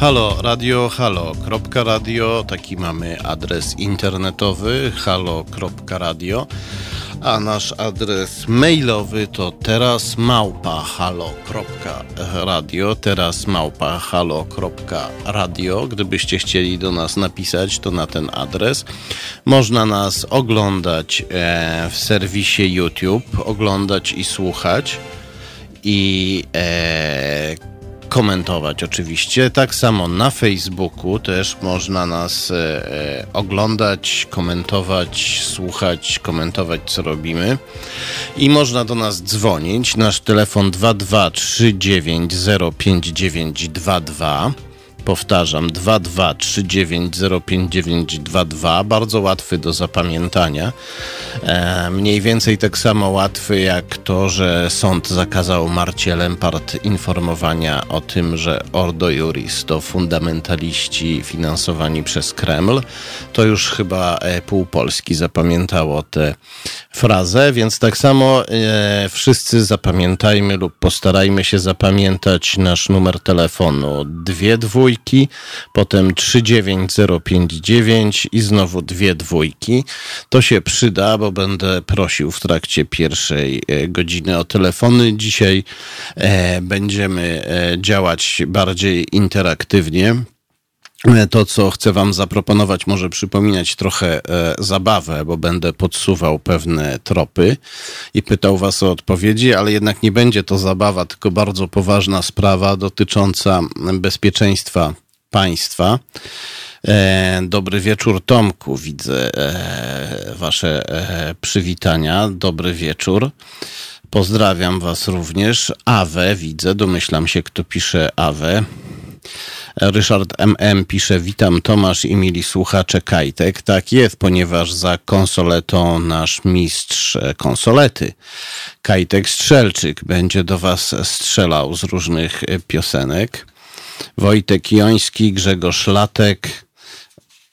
Halo Radio, halo, radio, taki mamy adres internetowy halo.radio, a nasz adres mailowy to teraz małpa halo.radio, teraz małpa halo.radio. Gdybyście chcieli do nas napisać, to na ten adres. Można nas oglądać e, w serwisie YouTube, oglądać i słuchać i e, komentować oczywiście. Tak samo na Facebooku też można nas e, oglądać, komentować, słuchać, komentować co robimy. I można do nas dzwonić. Nasz telefon 2239059922. Powtarzam 2239059922. Bardzo łatwy do zapamiętania. E, mniej więcej tak samo łatwy jak to, że sąd zakazał Marcie Lempart informowania o tym, że Ordo Juris to fundamentaliści finansowani przez Kreml. To już chyba e, pół Polski zapamiętało tę frazę, więc tak samo e, wszyscy zapamiętajmy lub postarajmy się zapamiętać nasz numer telefonu. Dwie dwójki, potem 39059 i znowu dwie dwójki. To się przyda, bo będę prosił w trakcie pierwszej e, godziny o telefony. Dzisiaj e, będziemy e, działać bardziej interaktywnie. To, co chcę Wam zaproponować, może przypominać trochę e, zabawę, bo będę podsuwał pewne tropy i pytał Was o odpowiedzi, ale jednak nie będzie to zabawa, tylko bardzo poważna sprawa dotycząca bezpieczeństwa państwa. E, dobry wieczór, Tomku. Widzę e, Wasze e, przywitania. Dobry wieczór. Pozdrawiam Was również. Awe widzę, domyślam się, kto pisze Awe. Ryszard MM pisze, witam Tomasz i mili słuchacze Kajtek. Tak jest, ponieważ za konsoletą nasz mistrz konsolety, Kajtek Strzelczyk, będzie do Was strzelał z różnych piosenek. Wojtek Joński, Grzegorz Latek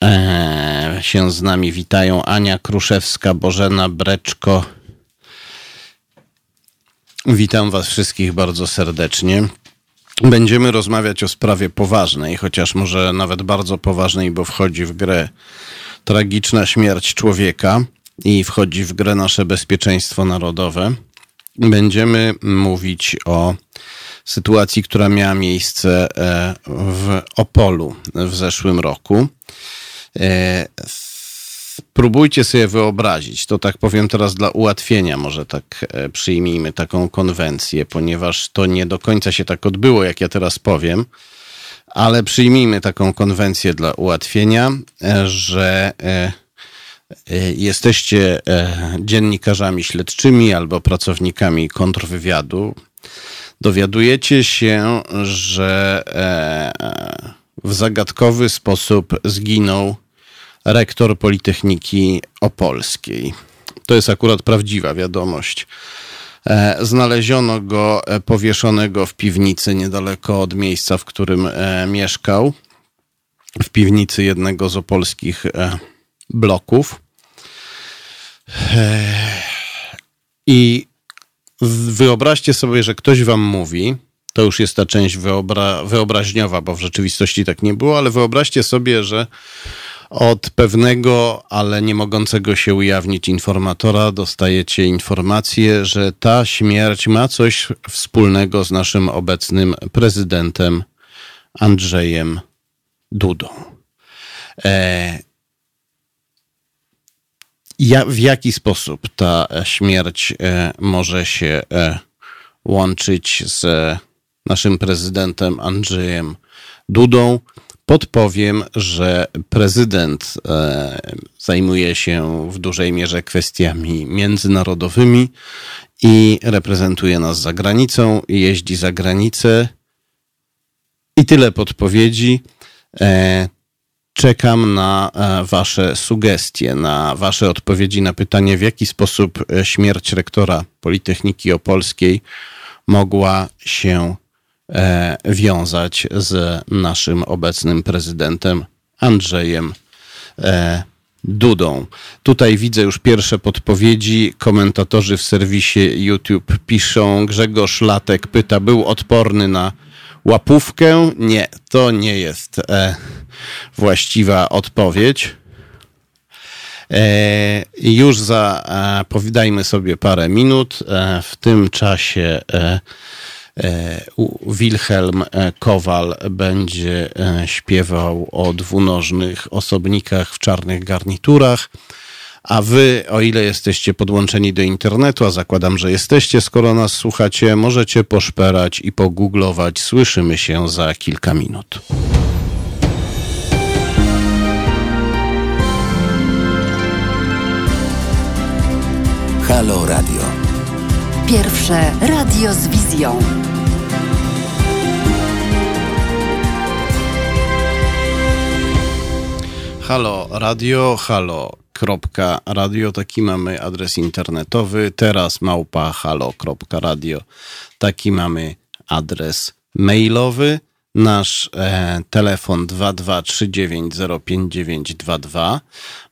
e, się z nami witają. Ania Kruszewska, Bożena Breczko. Witam Was wszystkich bardzo serdecznie. Będziemy rozmawiać o sprawie poważnej, chociaż może nawet bardzo poważnej, bo wchodzi w grę tragiczna śmierć człowieka i wchodzi w grę nasze bezpieczeństwo narodowe. Będziemy mówić o sytuacji, która miała miejsce e, w Opolu w zeszłym roku. E, Spróbujcie sobie wyobrazić, to tak powiem teraz dla ułatwienia, może tak e, przyjmijmy taką konwencję, ponieważ to nie do końca się tak odbyło, jak ja teraz powiem, ale przyjmijmy taką konwencję dla ułatwienia, e, że e, jesteście dziennikarzami śledczymi albo pracownikami kontrwywiadu. Dowiadujecie się, że w zagadkowy sposób zginął rektor Politechniki Opolskiej. To jest akurat prawdziwa wiadomość. E, znaleziono go e, powieszonego w piwnicy niedaleko od miejsca, w którym e, mieszkał, w piwnicy jednego z opolskich bloków. I wyobraźcie sobie, że ktoś wam mówi, to już jest ta część wyobra wyobraźniowa, bo w rzeczywistości tak nie było, ale wyobraźcie sobie, że od pewnego, ale nie mogącego się ujawnić informatora dostajecie informację, że ta śmierć ma coś wspólnego z naszym obecnym prezydentem Andrzejem Dudą. E, ja, w jaki sposób ta śmierć e, może się e, łączyć z naszym prezydentem Andrzejem Dudą? Podpowiem, że prezydent e, zajmuje się w dużej mierze kwestiami międzynarodowymi i reprezentuje nas za granicą, jeździ za granicę. I tyle podpowiedzi. E, czekam na e, Wasze sugestie, na Wasze odpowiedzi na pytanie, w jaki sposób śmierć rektora Politechniki Opolskiej mogła się wiązać z naszym obecnym prezydentem Andrzejem e, Dudą. Tutaj widzę już pierwsze podpowiedzi. Komentatorzy w serwisie YouTube piszą. Grzegorz Latek pyta, był odporny na łapówkę? Nie, to nie jest e, właściwa odpowiedź. E, już za, e, sobie parę minut. E, w tym czasie e, e, Wilhelm e, Kowal będzie śpiewał o dwunożnych osobnikach w czarnych garniturach. A wy, o ile jesteście podłączeni do internetu, a zakładam, że jesteście, skoro nas słuchacie, możecie poszperać i pogooglować. Słyszymy się za kilka minut. Halo Radio. Pierwsze radio z wizją. Halo Radio, halo halo.radio, taki mamy adres internetowy, teraz małpa halo.radio, taki mamy adres mailowy, nasz e, telefon 223905922.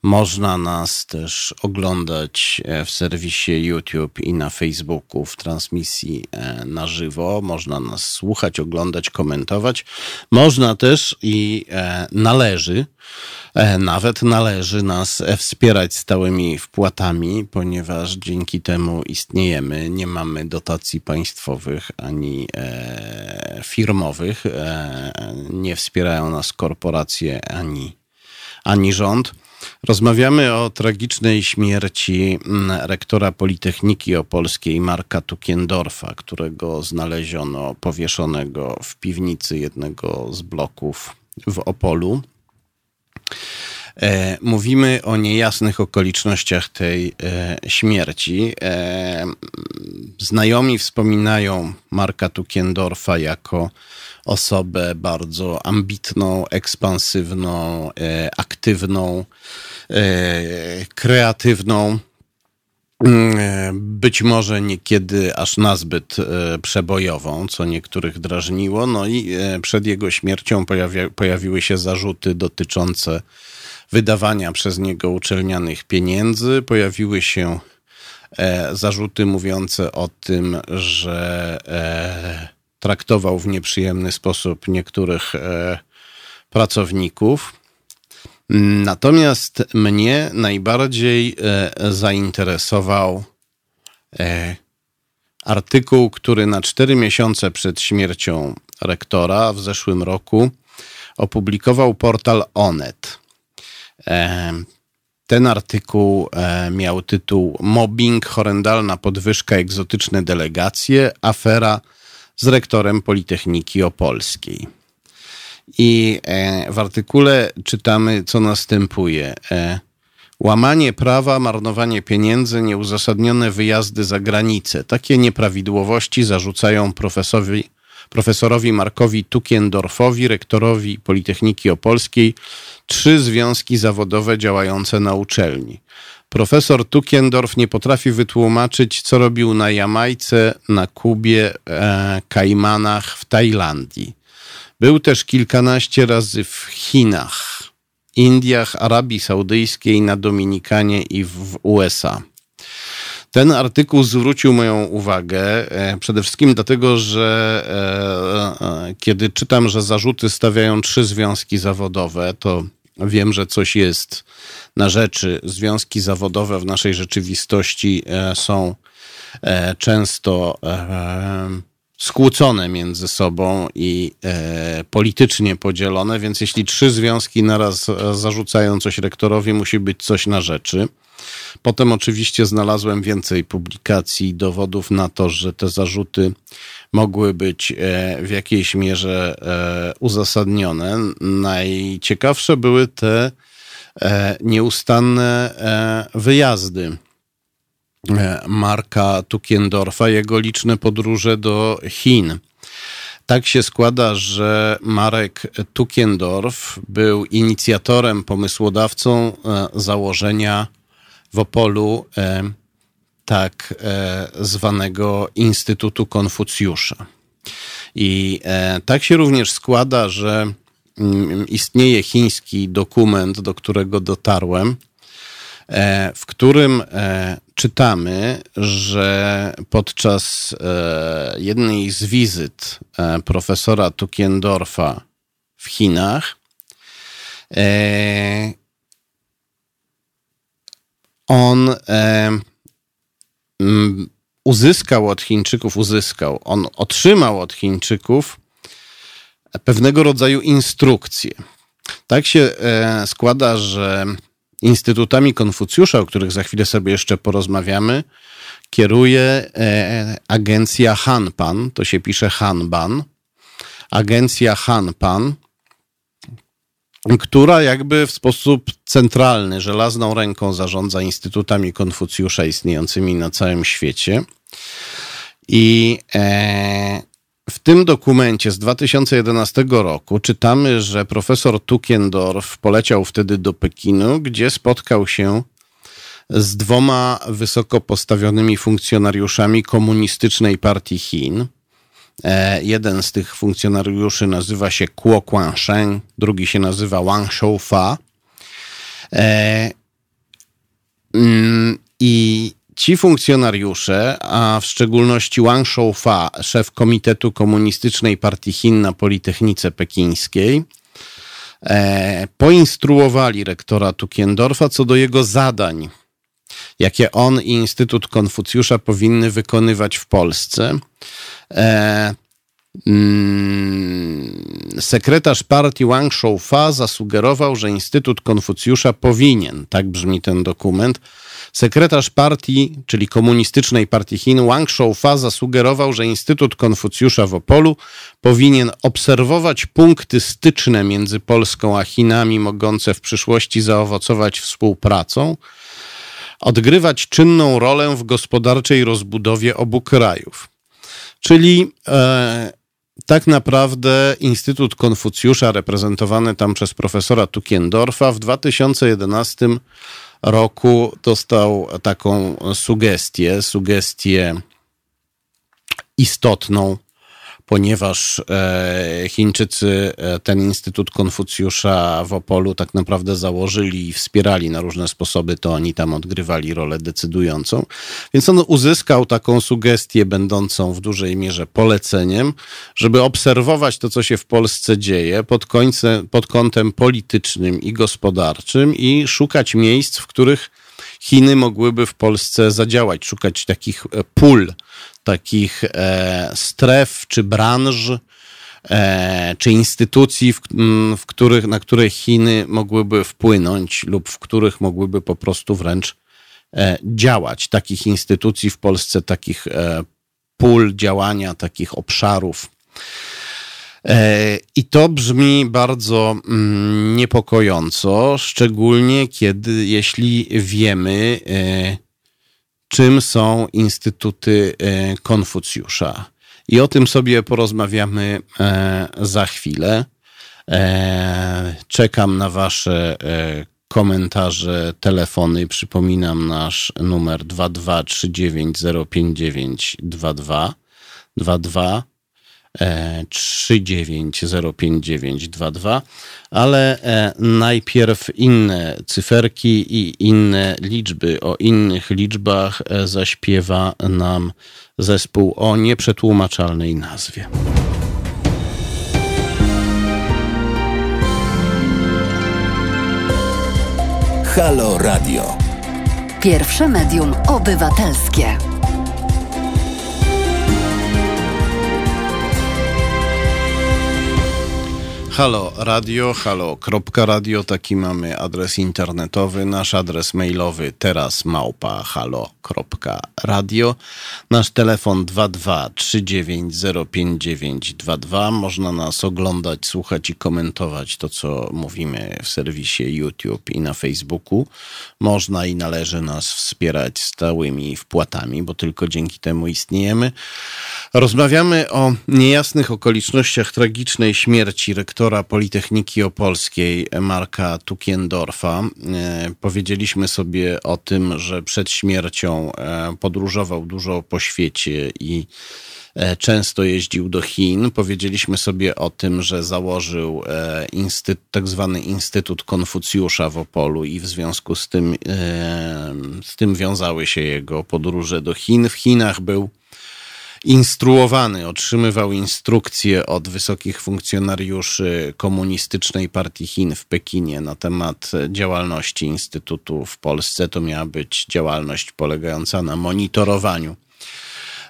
Można nas też oglądać e, w serwisie YouTube i na Facebooku w transmisji e, na żywo. Można nas słuchać, oglądać, komentować. Można też i e, należy nawet należy nas wspierać stałymi wpłatami, ponieważ dzięki temu istniejemy. Nie mamy dotacji państwowych ani e, firmowych. E, nie wspierają nas korporacje ani, ani rząd. Rozmawiamy o tragicznej śmierci mm, rektora Politechniki Opolskiej Marka Tukiendorfa, którego znaleziono powieszonego w piwnicy jednego z bloków w Opolu. E, mówimy o niejasnych okolicznościach tej e, śmierci. E, znajomi wspominają Marka Tukiendorfa jako osobę bardzo ambitną, ekspansywną, aktywną, kreatywną. Być może niekiedy aż nazbyt przebojową, co niektórych drażniło. No i przed jego śmiercią pojawiły się zarzuty dotyczące wydawania przez niego uczelnianych pieniędzy. Pojawiły się e, zarzuty mówiące o tym, że e, traktował w nieprzyjemny sposób niektórych e, pracowników. Natomiast mnie najbardziej e, zainteresował e, artykuł, który na cztery miesiące przed śmiercią rektora w zeszłym roku opublikował portal Onet. Ten artykuł e, miał tytuł Mobbing, horrendalna podwyżka, egzotyczne delegacje, afera z rektorem Politechniki Opolskiej. I e, w artykule czytamy, co następuje. E, łamanie prawa, marnowanie pieniędzy, nieuzasadnione wyjazdy za granicę. Takie nieprawidłowości zarzucają profesorowi, profesorowi Markowi Tukiendorfowi, rektorowi Politechniki Opolskiej, trzy związki zawodowe działające na uczelni. Profesor Tukiendorf nie potrafi wytłumaczyć, co robił na Jamajce, na Kubie, e, Kajmanach, w Tajlandii. Był też kilkanaście razy w Chinach, Indiach, Arabii Saudyjskiej, na Dominikanie i w USA. Ten artykuł zwrócił moją uwagę e, przede wszystkim dlatego, że e, e, kiedy czytam, że zarzuty stawiają trzy związki zawodowe, to wiem, że coś jest na rzeczy. Związki zawodowe w naszej rzeczywistości są często skłócone między sobą i politycznie podzielone, więc jeśli trzy związki naraz zarzucają coś rektorowi, musi być coś na rzeczy. Potem oczywiście znalazłem więcej publikacji i dowodów na to, że te zarzuty mogły być e, w jakiejś mierze e, uzasadnione. Najciekawsze były te e, nieustanne wyjazdy Marka Tukiendorfa, jego liczne podróże do Chin. Tak się składa, że Marek Tukiendorf był inicjatorem, pomysłodawcą założenia w Opolu e, tak e, zwanego Instytutu Konfucjusza. I e, tak się również składa, że mm, istnieje chiński dokument, do którego dotarłem, w którym czytamy, że podczas jednej z wizyt profesora Tukiendorfa w Chinach on uzyskał od Chińczyków, uzyskał, on otrzymał od Chińczyków pewnego rodzaju instrukcje. Tak się e, składa, że instytutami Konfucjusza, o których za chwilę sobie jeszcze porozmawiamy, kieruje e, agencja Hanpan, to się pisze Hanban. Agencja Hanpan, która jakby w sposób centralny, żelazną ręką zarządza instytutami Konfucjusza istniejącymi na całym świecie. I e, w tym dokumencie z 2011 roku czytamy, że profesor Tukiendorf poleciał wtedy do Pekinu, gdzie spotkał się z dwoma wysoko postawionymi funkcjonariuszami komunistycznej partii Chin. E, jeden z tych funkcjonariuszy nazywa się Kuo Guangsheng, drugi się nazywa Wang Shoufa. E, mm, I ci funkcjonariusze, a w szczególności Wang Shoufa, szef Komitetu Komunistycznej Partii Chin na Politechnice Pekińskiej, e, poinstruowali rektora Tukiendorfa co do jego zadań, jakie on i Instytut Konfucjusza powinny wykonywać w Polsce. E, mm, sekretarz partii Wang Shoufa zasugerował, że Instytut Konfucjusza powinien, tak brzmi ten dokument, Sekretarz partii, czyli komunistycznej partii Chin, Wang Shoufa zasugerował, że Instytut Konfucjusza w Opolu powinien obserwować punkty styczne między Polską a Chinami, mogące w przyszłości zaowocować współpracą, odgrywać czynną rolę w gospodarczej rozbudowie obu krajów. Czyli e, tak naprawdę Instytut Konfucjusza, reprezentowany tam przez profesora Tukiendorfa, w 2011 roku dostał taką sugestię, sugestię istotną, ponieważ e, Chińczycy e, ten Instytut Konfucjusza w Opolu tak naprawdę założyli i wspierali na różne sposoby, to oni tam odgrywali rolę decydującą. Więc on uzyskał taką sugestię, będącą w dużej mierze poleceniem, żeby obserwować to, co się w Polsce dzieje pod, końcem, pod kątem politycznym i gospodarczym i szukać miejsc, w których Chiny mogłyby w Polsce zadziałać, szukać takich e, pól takich e, stref czy branż, e, czy instytucji, w, w których, na które Chiny mogłyby wpłynąć lub w których mogłyby po prostu wręcz e, działać. Takich instytucji w Polsce, takich pól działania, takich obszarów. I to brzmi bardzo mm, niepokojąco, szczególnie kiedy, jeśli wiemy, czym są instytuty e, Konfucjusza. I o tym sobie porozmawiamy e, za chwilę. E, czekam na Wasze komentarze, telefony. Przypominam nasz numer 223905922. 22 3905922, ale e, najpierw inne cyferki i inne liczby. O innych liczbach e, zaśpiewa nam zespół o nieprzetłumaczalnej nazwie. Halo Radio. Pierwsze medium obywatelskie. Halo Radio, halo.radio, taki mamy adres internetowy, nasz adres mailowy teraz małpa halo.radio, nasz telefon 223905922, można nas oglądać, słuchać i komentować to, co mówimy w serwisie YouTube i na Facebooku. Można i należy nas wspierać stałymi wpłatami, bo tylko dzięki temu istniejemy. Rozmawiamy o niejasnych okolicznościach tragicznej śmierci rektora Politechniki Opolskiej Marka Tukiendorfa. E, powiedzieliśmy sobie o tym, że przed śmiercią e, podróżował dużo po świecie i e, często jeździł do Chin. Powiedzieliśmy sobie o tym, że założył instytut, tak zwany Instytut Konfucjusza w Opolu i w związku z tym, z tym wiązały się jego podróże do Chin. W Chinach był instruowany, otrzymywał instrukcje od wysokich funkcjonariuszy komunistycznej partii Chin w Pekinie na temat działalności Instytutu w Polsce. To miała być działalność polegająca na monitorowaniu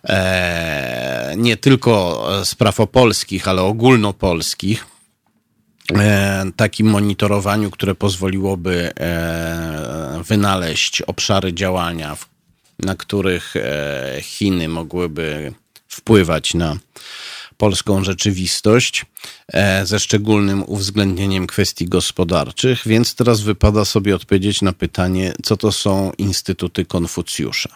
e, nie tylko spraw opolskich, ale ogólnopolskich. E, takim monitorowaniu, które pozwoliłoby e, wynaleźć obszary działania, na których Chiny mogłyby wpływać na polską rzeczywistość, e, ze szczególnym uwzględnieniem kwestii gospodarczych, więc teraz wypada sobie odpowiedzieć na pytanie, co to są Instytuty Konfucjusza.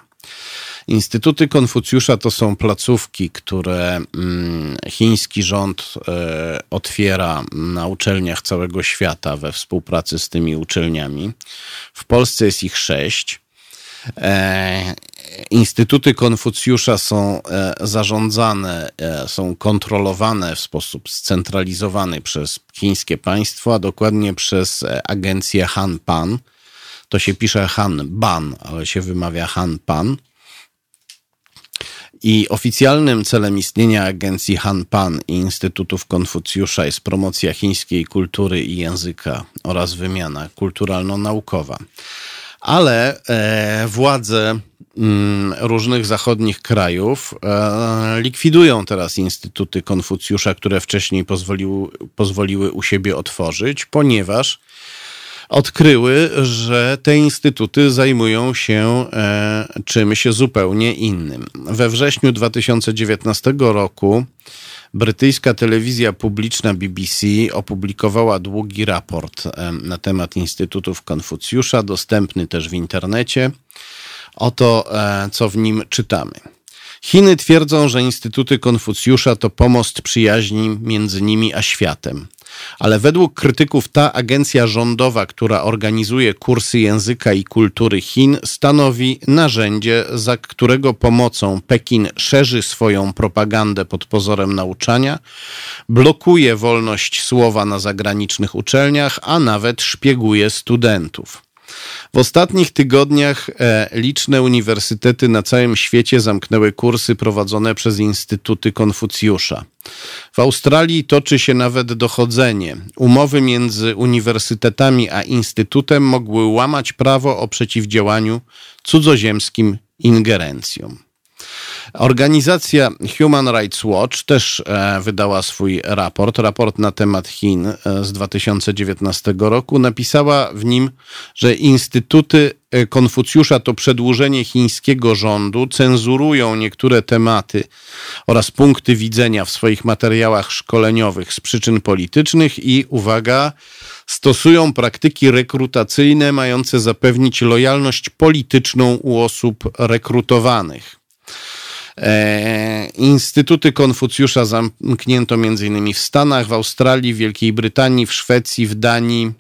Instytuty Konfucjusza to są placówki, które mm, chiński rząd e, otwiera na uczelniach całego świata we współpracy z tymi uczelniami. W Polsce jest ich sześć. E, instytuty Konfucjusza są e, zarządzane, e, są kontrolowane w sposób scentralizowany przez chińskie państwo, a dokładnie przez agencję Hanpan. To się pisze Hanban, ale się wymawia Hanpan. I oficjalnym celem istnienia agencji Hanpan i Instytutów Konfucjusza jest promocja chińskiej kultury i języka oraz wymiana kulturalno-naukowa ale e, władze różnych zachodnich krajów e, likwidują teraz instytuty Konfucjusza, które wcześniej pozwoliły, pozwoliły u siebie otworzyć, ponieważ odkryły, że te instytuty zajmują się e, czymś zupełnie innym. We wrześniu 2019 roku Brytyjska telewizja publiczna BBC opublikowała długi raport na temat Instytutów Konfucjusza, dostępny też w internecie. Oto e, co w nim czytamy. Chiny twierdzą, że Instytuty Konfucjusza to pomost przyjaźni między nimi a światem. Ale według krytyków ta agencja rządowa, która organizuje kursy języka i kultury Chin, stanowi narzędzie, za którego pomocą Pekin szerzy swoją propagandę pod pozorem nauczania, blokuje wolność słowa na zagranicznych uczelniach, a nawet szpieguje studentów. W ostatnich tygodniach e, liczne uniwersytety na całym świecie zamknęły kursy prowadzone przez Instytuty Konfucjusza. W Australii toczy się nawet dochodzenie. Umowy między uniwersytetami a instytutem mogły łamać prawo o przeciwdziałaniu cudzoziemskim ingerencjom. Organizacja Human Rights Watch też e, wydała swój raport, raport na temat Chin e, z 2019 roku. Napisała w nim, że instytuty e, Konfucjusza to przedłużenie chińskiego rządu, cenzurują niektóre tematy oraz punkty widzenia w swoich materiałach szkoleniowych z przyczyn politycznych i uwaga, stosują praktyki rekrutacyjne mające zapewnić lojalność polityczną u osób rekrutowanych. E, instytuty Konfucjusza zamknięto m.in. w Stanach, w Australii, w Wielkiej Brytanii, w Szwecji, w Danii.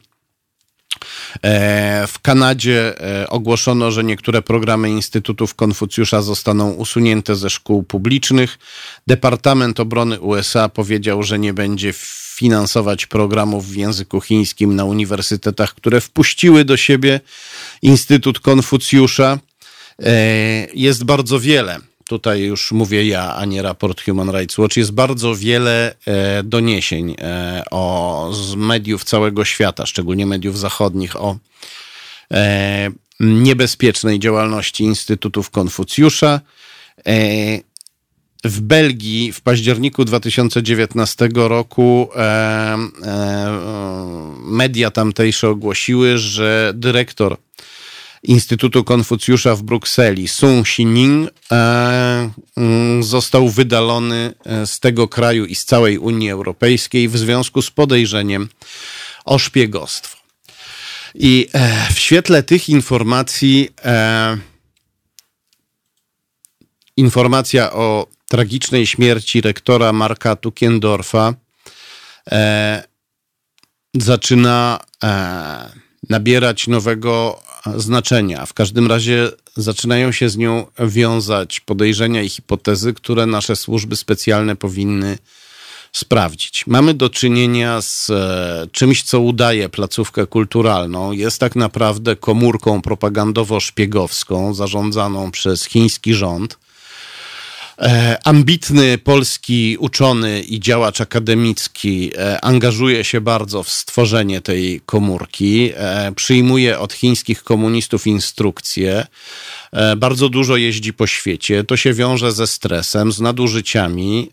E, w Kanadzie e, ogłoszono, że niektóre programy Instytutów Konfucjusza zostaną usunięte ze szkół publicznych. Departament Obrony USA powiedział, że nie będzie finansować programów w języku chińskim na uniwersytetach, które wpuściły do siebie Instytut Konfucjusza. Jest bardzo wiele tutaj już mówię ja, a nie raport Human Rights Watch, jest bardzo wiele e, doniesień e, o, z mediów całego świata, szczególnie mediów zachodnich, o e, niebezpiecznej działalności Instytutów Konfucjusza. W Belgii w październiku 2019 roku media tamtejsze ogłosiły, że dyrektor Instytutu Konfucjusza w Brukseli, Sun Xining, e, mm, został wydalony e, z tego kraju i z całej Unii Europejskiej w związku z podejrzeniem o szpiegostwo. I e, w świetle tych informacji informacja o tragicznej śmierci rektora Marka Tukiendorfa e, zaczyna nabierać nowego znaczenia. W każdym razie zaczynają się z nią wiązać podejrzenia i hipotezy, które nasze służby specjalne powinny sprawdzić. Mamy do czynienia z e, czymś, co udaje placówkę kulturalną. Jest tak naprawdę komórką propagandowo-szpiegowską zarządzaną przez chiński rząd. E, ambitny polski uczony i działacz akademicki e, angażuje się bardzo w stworzenie tej komórki, przyjmuje od chińskich komunistów instrukcje, bardzo dużo jeździ po świecie. To się wiąże ze stresem, z nadużyciami.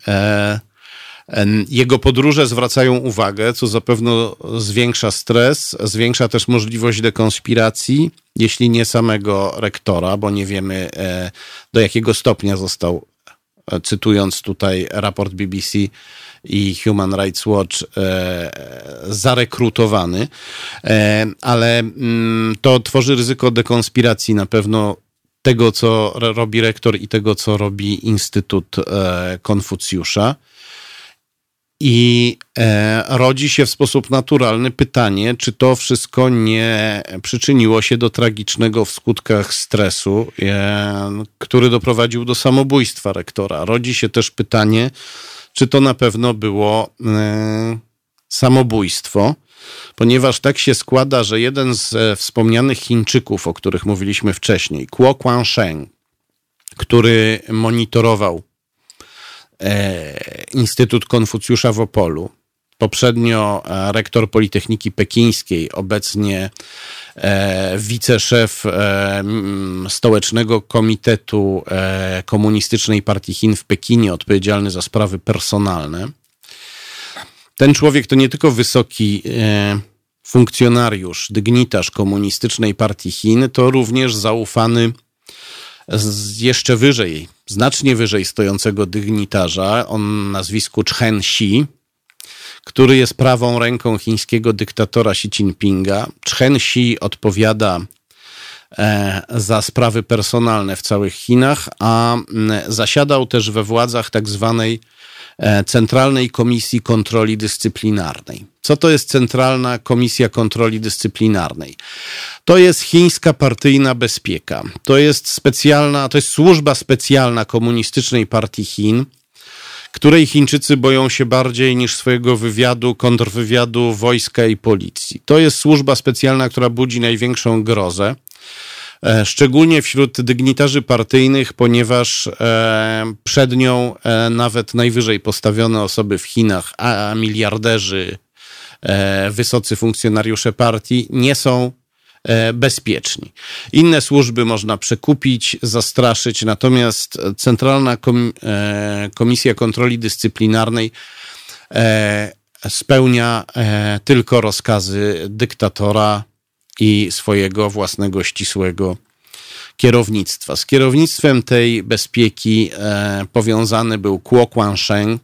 Jego podróże zwracają uwagę, co zapewne zwiększa stres, zwiększa też możliwość dekonspiracji, jeśli nie samego rektora, bo nie wiemy e, do jakiego stopnia został, e, cytując tutaj raport BBC i Human Rights Watch, e, zarekrutowany, ale mm, to tworzy ryzyko dekonspiracji na pewno tego, co robi rektor i tego, co robi Instytut Konfucjusza. I e, rodzi się w sposób naturalny pytanie, czy to wszystko nie przyczyniło się do tragicznego w skutkach stresu, e, który doprowadził do samobójstwa rektora. Rodzi się też pytanie, czy to na pewno było e, samobójstwo, ponieważ tak się składa, że jeden z e, wspomnianych Chińczyków, o których mówiliśmy wcześniej, Kuo Guangsheng, który monitorował Instytut Konfucjusza w Opolu. Poprzednio e, rektor Politechniki Pekińskiej, obecnie e, wiceszef Stołecznego Komitetu Komunistycznej Partii Chin w Pekinie, odpowiedzialny za sprawy personalne. Ten człowiek to nie tylko wysoki funkcjonariusz, dygnitarz Komunistycznej Partii Chin, to również zaufany z jeszcze wyżej, znacznie wyżej stojącego dygnitarza, on nazwisku Chen Xi, który jest prawą ręką chińskiego dyktatora Xi Jinpinga. Chen Xi odpowiada e, za sprawy personalne w całych Chinach, a zasiadał też we władzach tak zwanej Centralnej Komisji Kontroli Dyscyplinarnej. Co to jest Centralna Komisja Kontroli Dyscyplinarnej? To jest chińska partyjna bezpieka. To jest specjalna, to jest służba specjalna komunistycznej partii Chin, której Chińczycy boją się bardziej niż swojego wywiadu, kontrwywiadu, wojska i policji. To jest służba specjalna, która budzi największą grozę. E, szczególnie wśród dygnitarzy partyjnych, ponieważ e, przed nią e, nawet najwyżej postawione osoby w Chinach, a miliarderzy, wysocy funkcjonariuze partii nie są bezpieczni. Inne służby można przekupić, zastraszyć, natomiast Centralna Komisja Kontroli Dyscyplinarnej spełnia tylko rozkazy dyktatora i swojego własnego ścisłego kierownictwa. Z kierownictwem tej bezpieki e, powiązany był Kuo Guangsheng,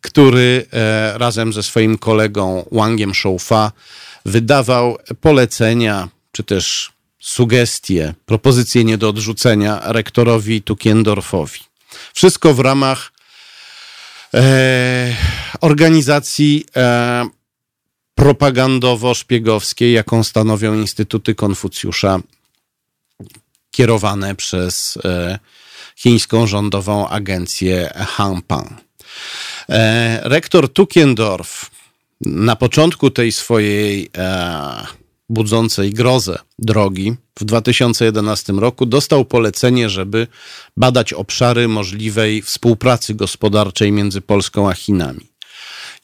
który e, razem ze swoim kolegą Wangiem Shoufa wydawał polecenia, czy też sugestie, propozycje nie do odrzucenia rektorowi Tukiendorfowi. Wszystko w ramach e, organizacji e, propagandowo-szpiegowskiej, jaką stanowią Instytuty Konfucjusza kierowane przez e, chińską rządową agencję Hanpang. E, rektor Tukiendorf na początku tej swojej e, budzącej grozę drogi w 2011 roku dostał polecenie, żeby badać obszary możliwej współpracy gospodarczej między Polską a Chinami.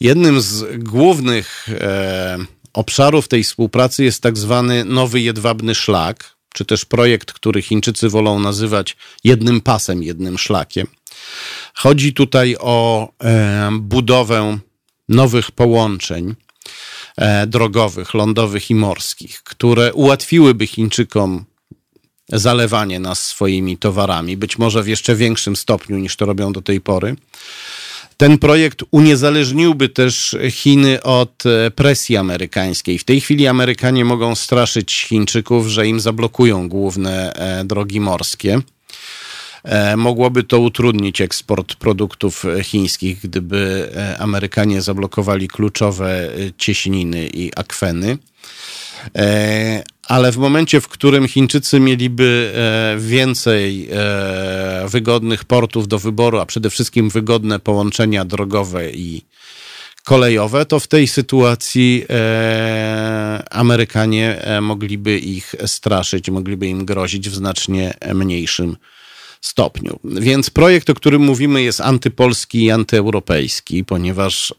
Jednym z głównych e, obszarów tej współpracy jest tak zwany nowy jedwabny szlak, czy też projekt, który Chińczycy wolą nazywać jednym pasem, jednym szlakiem. Chodzi tutaj o e, budowę nowych połączeń e, drogowych, lądowych i morskich, które ułatwiłyby Chińczykom zalewanie nas swoimi towarami, być może w jeszcze większym stopniu niż to robią do tej pory. Ten projekt uniezależniłby też Chiny od e, presji amerykańskiej. W tej chwili Amerykanie mogą straszyć Chińczyków, że im zablokują główne e, drogi morskie. Mogłoby to utrudnić eksport produktów chińskich, gdyby Amerykanie zablokowali kluczowe cieśniny i akweny ale w momencie, w którym Chińczycy mieliby e, więcej e, wygodnych portów do wyboru, a przede wszystkim wygodne połączenia drogowe i kolejowe, to w tej sytuacji e, Amerykanie mogliby ich straszyć, mogliby im grozić w znacznie mniejszym stopniu. Więc projekt, o którym mówimy, jest antypolski i antyeuropejski, ponieważ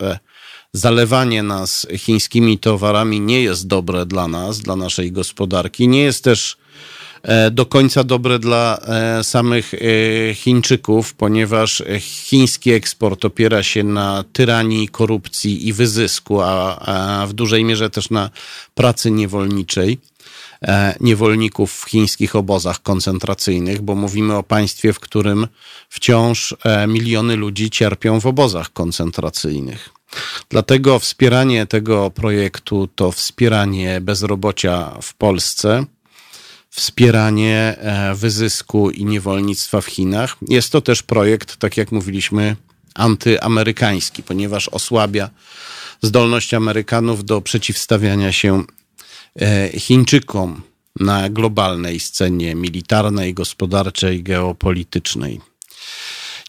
zalewanie nas chińskimi towarami nie jest dobre dla nas, dla naszej gospodarki. Nie jest też e, do końca dobre dla e, samych e, Chińczyków, ponieważ chiński eksport opiera się na tyranii, korupcji i wyzysku, a, w dużej mierze też na pracy niewolniczej niewolników w chińskich obozach koncentracyjnych, bo mówimy o państwie, w którym wciąż miliony ludzi cierpią w obozach koncentracyjnych. Dlatego wspieranie tego projektu to wspieranie bezrobocia w Polsce, wspieranie e, wyzysku i niewolnictwa w Chinach. Jest to też projekt, tak jak mówiliśmy, antyamerykański, ponieważ osłabia zdolność Amerykanów do przeciwstawiania się e, Chińczykom na globalnej scenie militarnej, gospodarczej, geopolitycznej.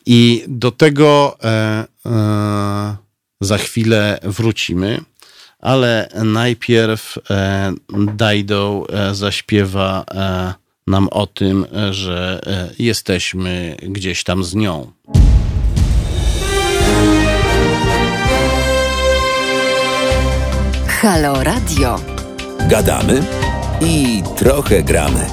I do tego e, e, za chwilę wrócimy, ale najpierw e, Dajdo e, zaśpiewa e, nam o tym, że jesteśmy gdzieś tam z nią. Halo Radio. Gadamy i trochę gramy.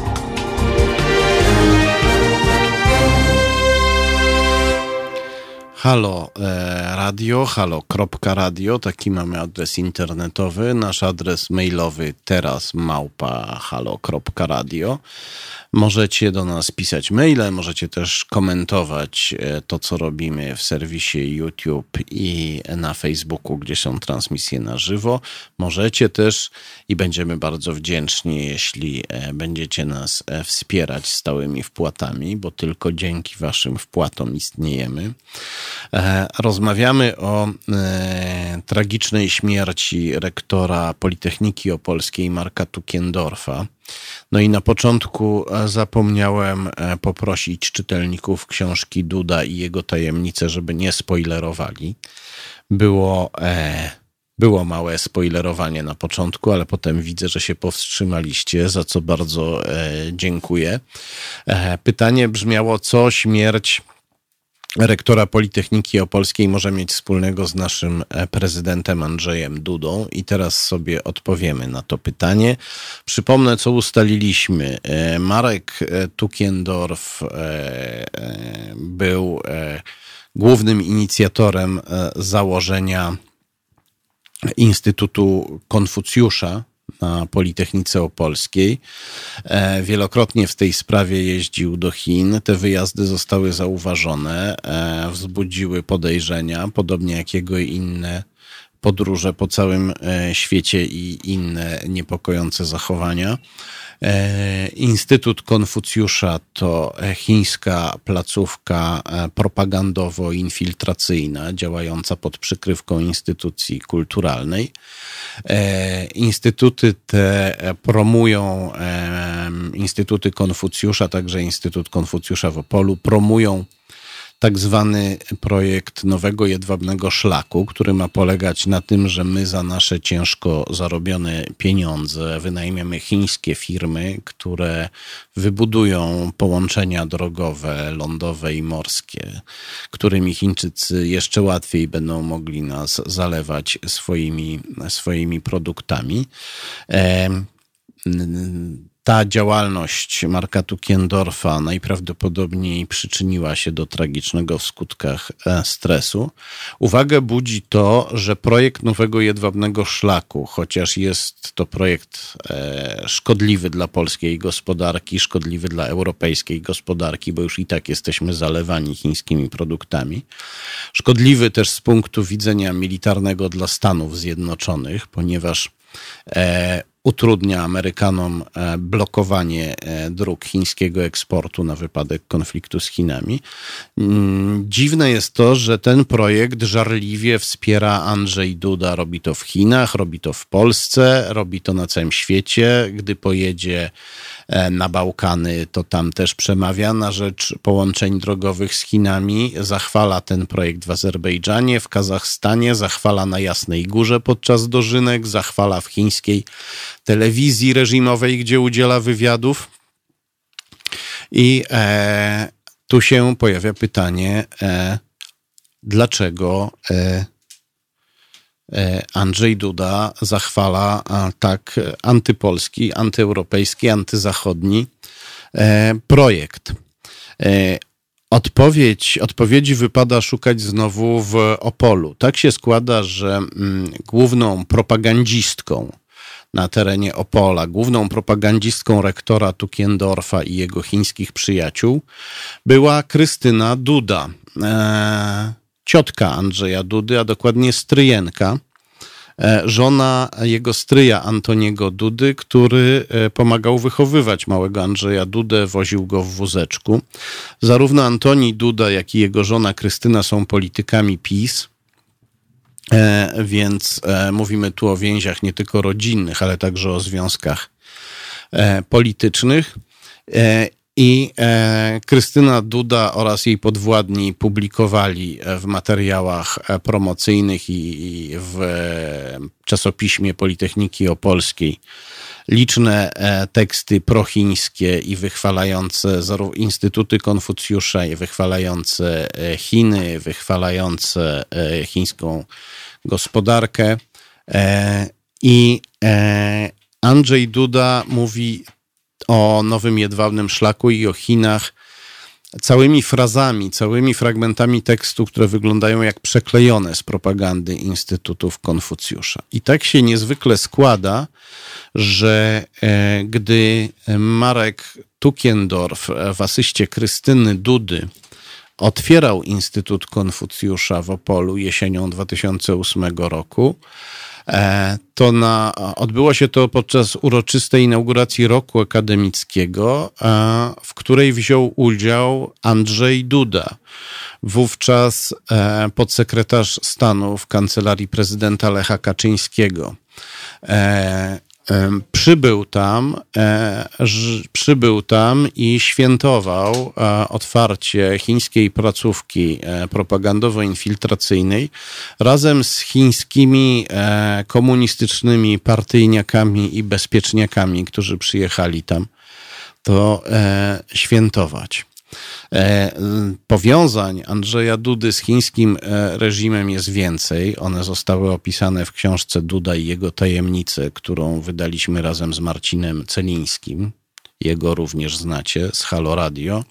Halo e, Radio, halo.radio, taki mamy adres internetowy. Nasz adres mailowy teraz małpa halo.radio. Możecie do nas pisać maile, możecie też komentować e, to, co robimy w serwisie YouTube i na Facebooku, gdzie są transmisje na żywo. Możecie też i będziemy bardzo wdzięczni, jeśli e, będziecie nas wspierać stałymi wpłatami, bo tylko dzięki Waszym wpłatom istniejemy. Rozmawiamy o tragicznej śmierci rektora Politechniki Opolskiej Marka Tukiendorfa. No i na początku e, zapomniałem e, poprosić czytelników książki Duda i jego tajemnice, żeby nie spoilerowali. Było, e, było małe spoilerowanie na początku, ale potem widzę, że się powstrzymaliście, za co bardzo e, dziękuję. E, pytanie brzmiało, co śmierć rektora Politechniki Opolskiej może mieć wspólnego z naszym e, prezydentem Andrzejem Dudą i teraz sobie odpowiemy na to pytanie. Przypomnę, co ustaliliśmy. E, Marek e, Tukiendorf był głównym inicjatorem założenia Instytutu Konfucjusza na Politechnice Opolskiej. E, wielokrotnie w tej sprawie jeździł do Chin. Te wyjazdy zostały zauważone, e, wzbudziły podejrzenia, podobnie jak jego inne podróże po całym e, świecie i inne niepokojące zachowania. E, Instytut Konfucjusza to chińska placówka e, propagandowo-infiltracyjna działająca pod przykrywką instytucji kulturalnej. Instytuty te promują, Instytuty Konfucjusza, także Instytut Konfucjusza w Opolu, promują tak zwany projekt nowego jedwabnego szlaku, który ma polegać na tym, że my za nasze ciężko zarobione pieniądze wynajmiemy chińskie firmy, które wybudują połączenia drogowe, lądowe i morskie, którymi Chińczycy jeszcze łatwiej będą mogli nas zalewać swoimi, swoimi produktami ta działalność Marka Tukiendorfa najprawdopodobniej przyczyniła się do tragicznego w skutkach e, stresu. Uwagę budzi to, że projekt nowego jedwabnego szlaku, chociaż jest to projekt e, szkodliwy dla polskiej gospodarki, szkodliwy dla europejskiej gospodarki, bo już i tak jesteśmy zalewani chińskimi produktami, szkodliwy też z punktu widzenia militarnego dla Stanów Zjednoczonych, ponieważ e, utrudnia Amerykanom e, blokowanie e, dróg chińskiego eksportu na wypadek konfliktu z Chinami. Mm, dziwne jest to, że ten projekt żarliwie wspiera Andrzej Duda. Robi to w Chinach, robi to w Polsce, robi to na całym świecie. Gdy pojedzie na Bałkany, to tam też przemawia na rzecz połączeń drogowych z Chinami, zachwala ten projekt w Azerbejdżanie, w Kazachstanie, zachwala na Jasnej Górze podczas dożynek, zachwala w chińskiej telewizji reżimowej, gdzie udziela wywiadów. I e, tu się pojawia pytanie, e, dlaczego e, E, Andrzej Duda zachwala tak antypolski, antyeuropejski, antyzachodni e, projekt. E, odpowiedź, odpowiedzi wypada szukać znowu w Opolu. Tak się składa, że mm, główną propagandistką na terenie Opola, główną propagandistką rektora Tukiendorfa i jego chińskich przyjaciół była Krystyna Duda ciotka Andrzeja Dudy, a dokładnie stryjenka, e, żona jego stryja Antoniego Dudy, który e, pomagał wychowywać małego Andrzeja Dudę, woził go w wózeczku. Zarówno Antoni Duda, jak i jego żona Krystyna są politykami PiS. E, więc mówimy tu o więziach nie tylko rodzinnych, ale także o związkach politycznych. I e, Krystyna Duda oraz jej podwładni publikowali e, w materiałach e, promocyjnych i, i w e, czasopiśmie Politechniki Opolskiej liczne teksty prochińskie i wychwalające zarówno Instytuty Konfucjusza, i wychwalające Chiny, wychwalające chińską gospodarkę. I Andrzej Duda mówi o Nowym Jedwabnym Szlaku i o Chinach całymi frazami, całymi fragmentami tekstu, które wyglądają jak przeklejone z propagandy Instytutów Konfucjusza. I tak się niezwykle składa, że e, gdy Marek Tukiendorf w asyście Krystyny Dudy otwierał Instytut Konfucjusza w Opolu jesienią 2008 roku, to na, odbyło się to podczas uroczystej inauguracji roku akademickiego, e, w której wziął udział Andrzej Duda, wówczas e, podsekretarz stanu w kancelarii prezydenta Lecha Kaczyńskiego przybył tam, e, przybył tam i świętował e, otwarcie chińskiej placówki e, propagandowo-infiltracyjnej razem z chińskimi komunistycznymi partyjniakami i bezpieczniakami, którzy przyjechali tam to świętować. E, powiązań Andrzeja Dudy z chińskim e, reżimem jest więcej. One zostały opisane w książce Duda i jego tajemnice, którą wydaliśmy razem z Marcinem Celińskim. Jego również znacie z Halo Radio.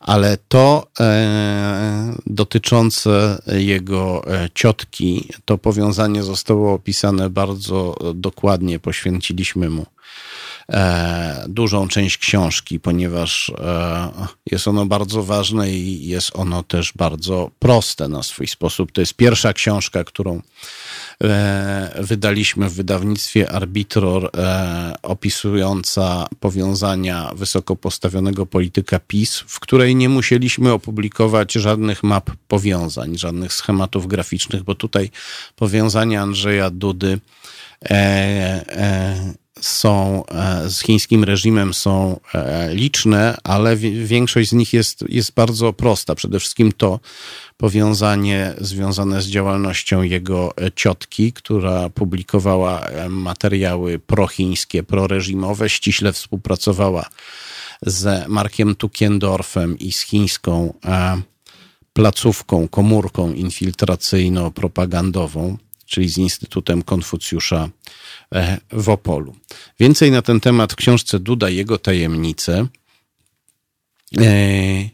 Ale to e, dotyczące jego e, ciotki, to powiązanie zostało opisane bardzo dokładnie. Poświęciliśmy mu dużą część książki, ponieważ e, jest ono bardzo ważne i jest ono też bardzo proste na swój sposób. To jest pierwsza książka, którą e, wydaliśmy w wydawnictwie Arbitror, opisująca powiązania wysoko postawionego polityka PiS, w której nie musieliśmy opublikować żadnych map powiązań, żadnych schematów graficznych, bo tutaj powiązania Andrzeja Dudy są e, z chińskim reżimem są e, liczne, ale większość z nich jest, jest bardzo prosta. Przede wszystkim to powiązanie związane z działalnością jego e, ciotki, która publikowała materiały prochińskie, proreżimowe, ściśle współpracowała z Markiem Tukiendorfem i z chińską placówką, komórką infiltracyjno-propagandową, czyli z Instytutem Konfucjusza E, w Opolu. Więcej na ten temat w książce Duda jego tajemnice. E,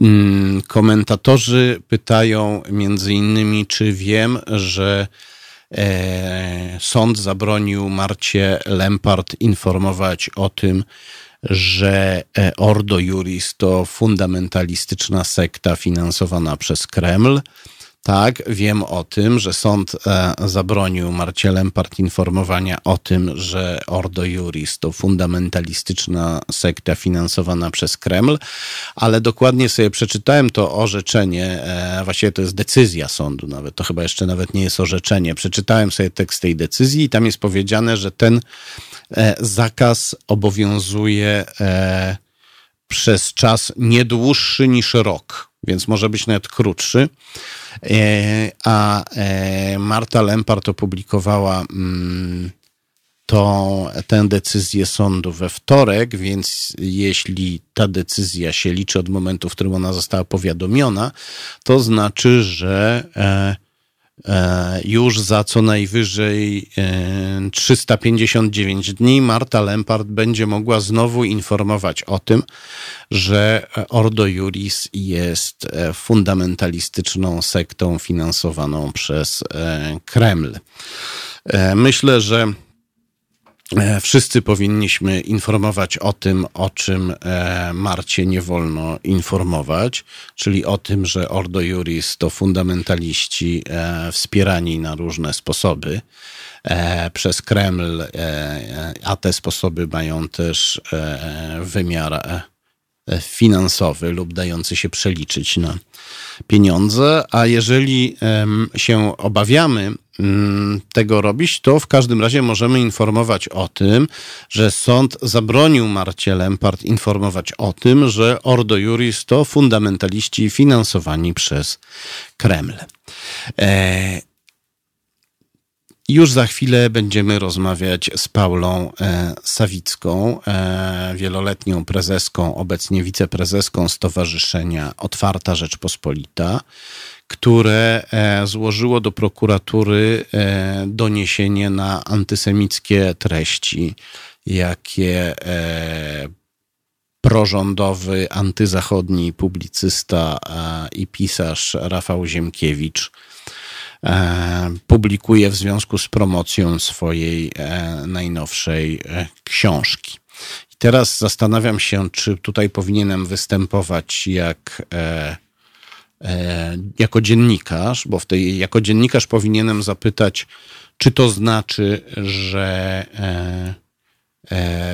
mm, komentatorzy pytają między innymi, czy wiem, że e, sąd zabronił Marcie Lempart informować o tym, że Ordo Juris to fundamentalistyczna sekta finansowana przez Kreml. Tak, wiem o tym, że sąd e, zabronił Marcie Lempart informowania o tym, że Ordo Juris to fundamentalistyczna sekta finansowana przez Kreml, ale dokładnie sobie przeczytałem to orzeczenie, e, właściwie to jest decyzja sądu nawet, to chyba jeszcze nawet nie jest orzeczenie. Przeczytałem sobie tekst tej decyzji i tam jest powiedziane, że ten e, zakaz obowiązuje przez czas nie dłuższy niż rok, więc może być nawet krótszy. E, a e, Marta Lempart opublikowała mm, to, tę decyzję sądu we wtorek, więc jeśli ta decyzja się liczy od momentu, w którym ona została powiadomiona, to znaczy, że e, już za co najwyżej 359 dni Marta Lempart będzie mogła znowu informować o tym, że Ordo Juris jest fundamentalistyczną sektą finansowaną przez Kreml. Myślę, że E, wszyscy powinniśmy informować o tym, o czym e, Marcie nie wolno informować, czyli o tym, że Ordo Juris to fundamentaliści e, wspierani na różne sposoby. Przez Kreml, a te sposoby mają też wymiar finansowy lub dający się przeliczyć na pieniądze, a jeżeli się obawiamy tego robić, to w każdym razie możemy informować o tym, że sąd zabronił Marcie Lempart informować o tym, że Ordo Juris to fundamentaliści finansowani przez Kreml. E, już za chwilę będziemy rozmawiać z Paulą e, Sawicką, e, wieloletnią prezeską, obecnie wiceprezeską Stowarzyszenia Otwarta Rzeczpospolita, które e, złożyło do prokuratury doniesienie na antysemickie treści, jakie prorządowy, antyzachodni publicysta i pisarz Rafał Ziemkiewicz E, publikuje w związku z promocją swojej e, najnowszej e, książki. I teraz zastanawiam się, czy tutaj powinienem występować jak jako dziennikarz, bo w tej, jako dziennikarz powinienem zapytać, czy to znaczy, że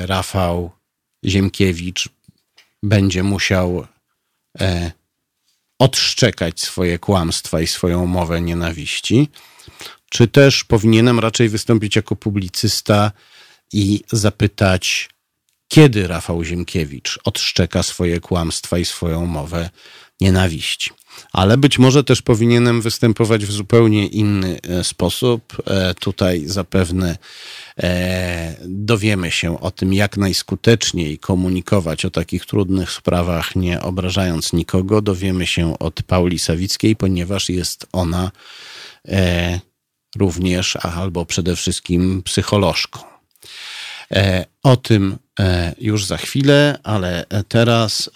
Rafał Ziemkiewicz będzie musiał odszczekać swoje kłamstwa i swoją mowę nienawiści, czy też powinienem raczej wystąpić jako publicysta i zapytać, kiedy Rafał Ziemkiewicz odszczeka swoje kłamstwa i swoją mowę nienawiści. Ale być może też powinienem występować w zupełnie inny e, sposób. E, tutaj zapewne e, dowiemy się o tym, jak najskuteczniej komunikować o takich trudnych sprawach, nie obrażając nikogo. Dowiemy się od Pauli Sawickiej, ponieważ jest ona również, albo przede wszystkim psycholożką. O tym już za chwilę, ale teraz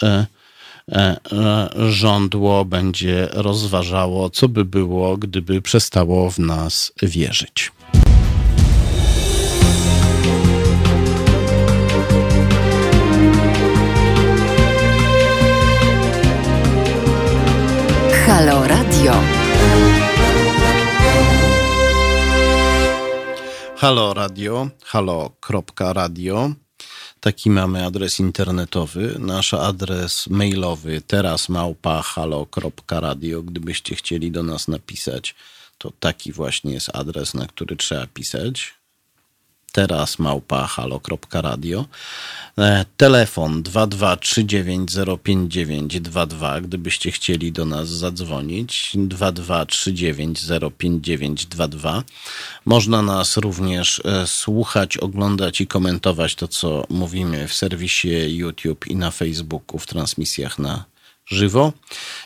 E, e, żądło będzie rozważało, co by było, gdyby przestało w nas wierzyć. Halo Radio. Halo Radio, halo.radio. Taki mamy adres internetowy. Nasz adres mailowy teraz małpa halo.radio. Gdybyście chcieli do nas napisać, to taki właśnie jest adres, na który trzeba pisać teraz małpa halo.radio. E, telefon 2239059922, gdybyście chcieli do nas zadzwonić. 2239059922. Można nas również e, słuchać, oglądać i komentować to, co mówimy w serwisie YouTube i na Facebooku w transmisjach na żywo.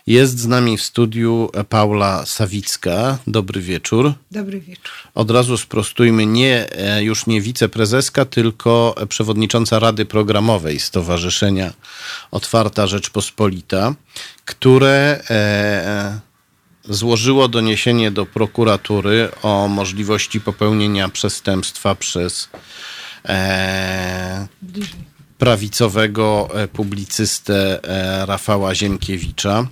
Jest z nami w studiu Paula Sawicka. Dobry wieczór. Dobry wieczór. Od razu sprostujmy, nie, e, już nie wiceprezeska, tylko przewodnicząca Rady Programowej Stowarzyszenia Otwarta Rzeczpospolita, które e, złożyło doniesienie do prokuratury o możliwości popełnienia przestępstwa przez e, prawicowego e, publicystę e, Rafała Ziemkiewicza.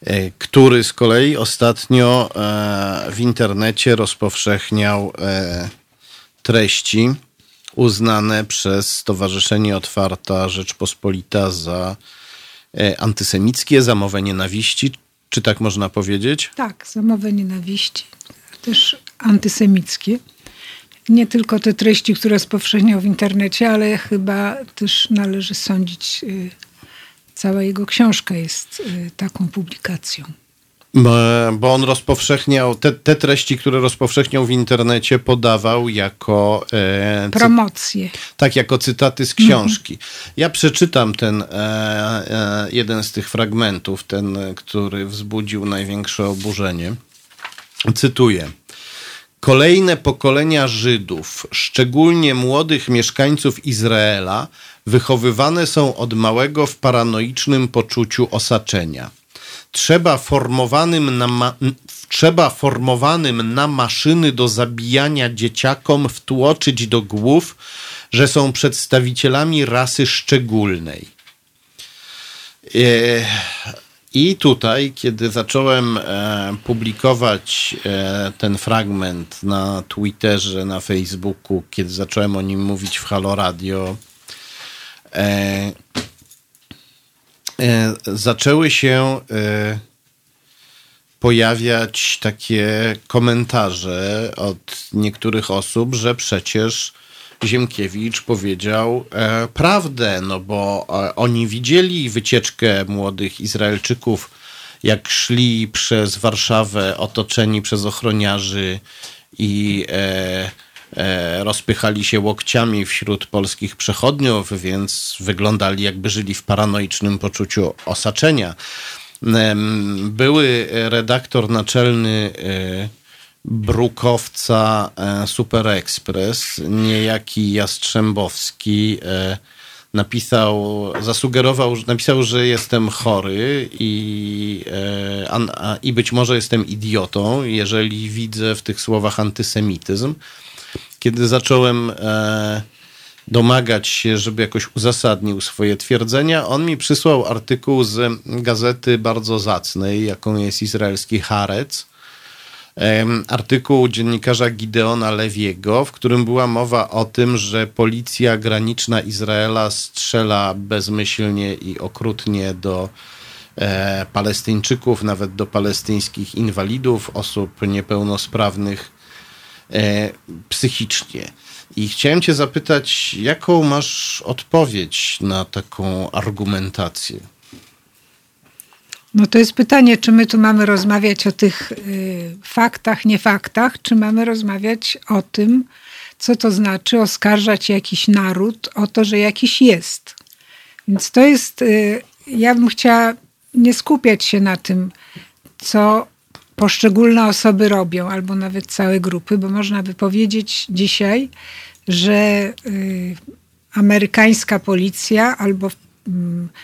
e, który z kolei ostatnio w internecie rozpowszechniał treści uznane przez Stowarzyszenie Otwarta Rzeczpospolita za antysemickie, za mowę nienawiści. Czy tak można powiedzieć? Tak, za mowę nienawiści. Też antysemickie nie tylko te treści, które spowszechniał w internecie, ale chyba też należy sądzić, y, cała jego książka jest y, taką publikacją. Bo on rozpowszechniał, te, te, treści, które rozpowszechniał w internecie, podawał jako. E, Promocje. Tak, jako cytaty z książki. Mhm. Ja przeczytam ten, e, e, jeden z tych fragmentów, ten, który wzbudził największe oburzenie. Cytuję. Kolejne pokolenia Żydów, szczególnie młodych mieszkańców Izraela, wychowywane są od małego w paranoicznym poczuciu osaczenia. Trzeba formowanym na, ma- trzeba formowanym na maszyny do zabijania dzieciakom wtłoczyć do głów, że są przedstawicielami rasy szczególnej. E, i tutaj, kiedy zacząłem e, publikować e, ten fragment na Twitterze, na Facebooku, kiedy zacząłem o nim mówić w Halo Radio, e, zaczęły się pojawiać takie komentarze od niektórych osób, że przecież Ziemkiewicz powiedział e, prawdę, no bo e, oni widzieli wycieczkę młodych Izraelczyków, jak szli przez Warszawę otoczeni przez ochroniarzy i e, e, rozpychali się łokciami wśród polskich przechodniów, więc wyglądali jakby żyli w paranoicznym poczuciu osaczenia. Były redaktor naczelny e, brukowca e, Super Express, niejaki Jastrzębowski, e, napisał, zasugerował, napisał, że jestem chory i, e, i być może jestem idiotą, jeżeli widzę w tych słowach antysemityzm. Kiedy zacząłem domagać się, żeby jakoś uzasadnił swoje twierdzenia, on mi przysłał artykuł z gazety bardzo zacnej, jaką jest izraelski Harec, artykuł dziennikarza Gideona Lewiego, w którym była mowa o tym, że policja graniczna Izraela strzela bezmyślnie i okrutnie do e, Palestyńczyków, nawet do palestyńskich inwalidów, osób niepełnosprawnych e, psychicznie. I chciałem Cię zapytać, jaką masz odpowiedź na taką argumentację? No to jest pytanie, czy my tu mamy rozmawiać o tych y, faktach, nie faktach, czy mamy rozmawiać o tym, co to znaczy oskarżać jakiś naród o to, że jakiś jest. Więc to jest, y, ja bym chciała nie skupiać się na tym, co poszczególne osoby robią, albo nawet całe grupy, bo można by powiedzieć dzisiaj, że y, amerykańska policja albo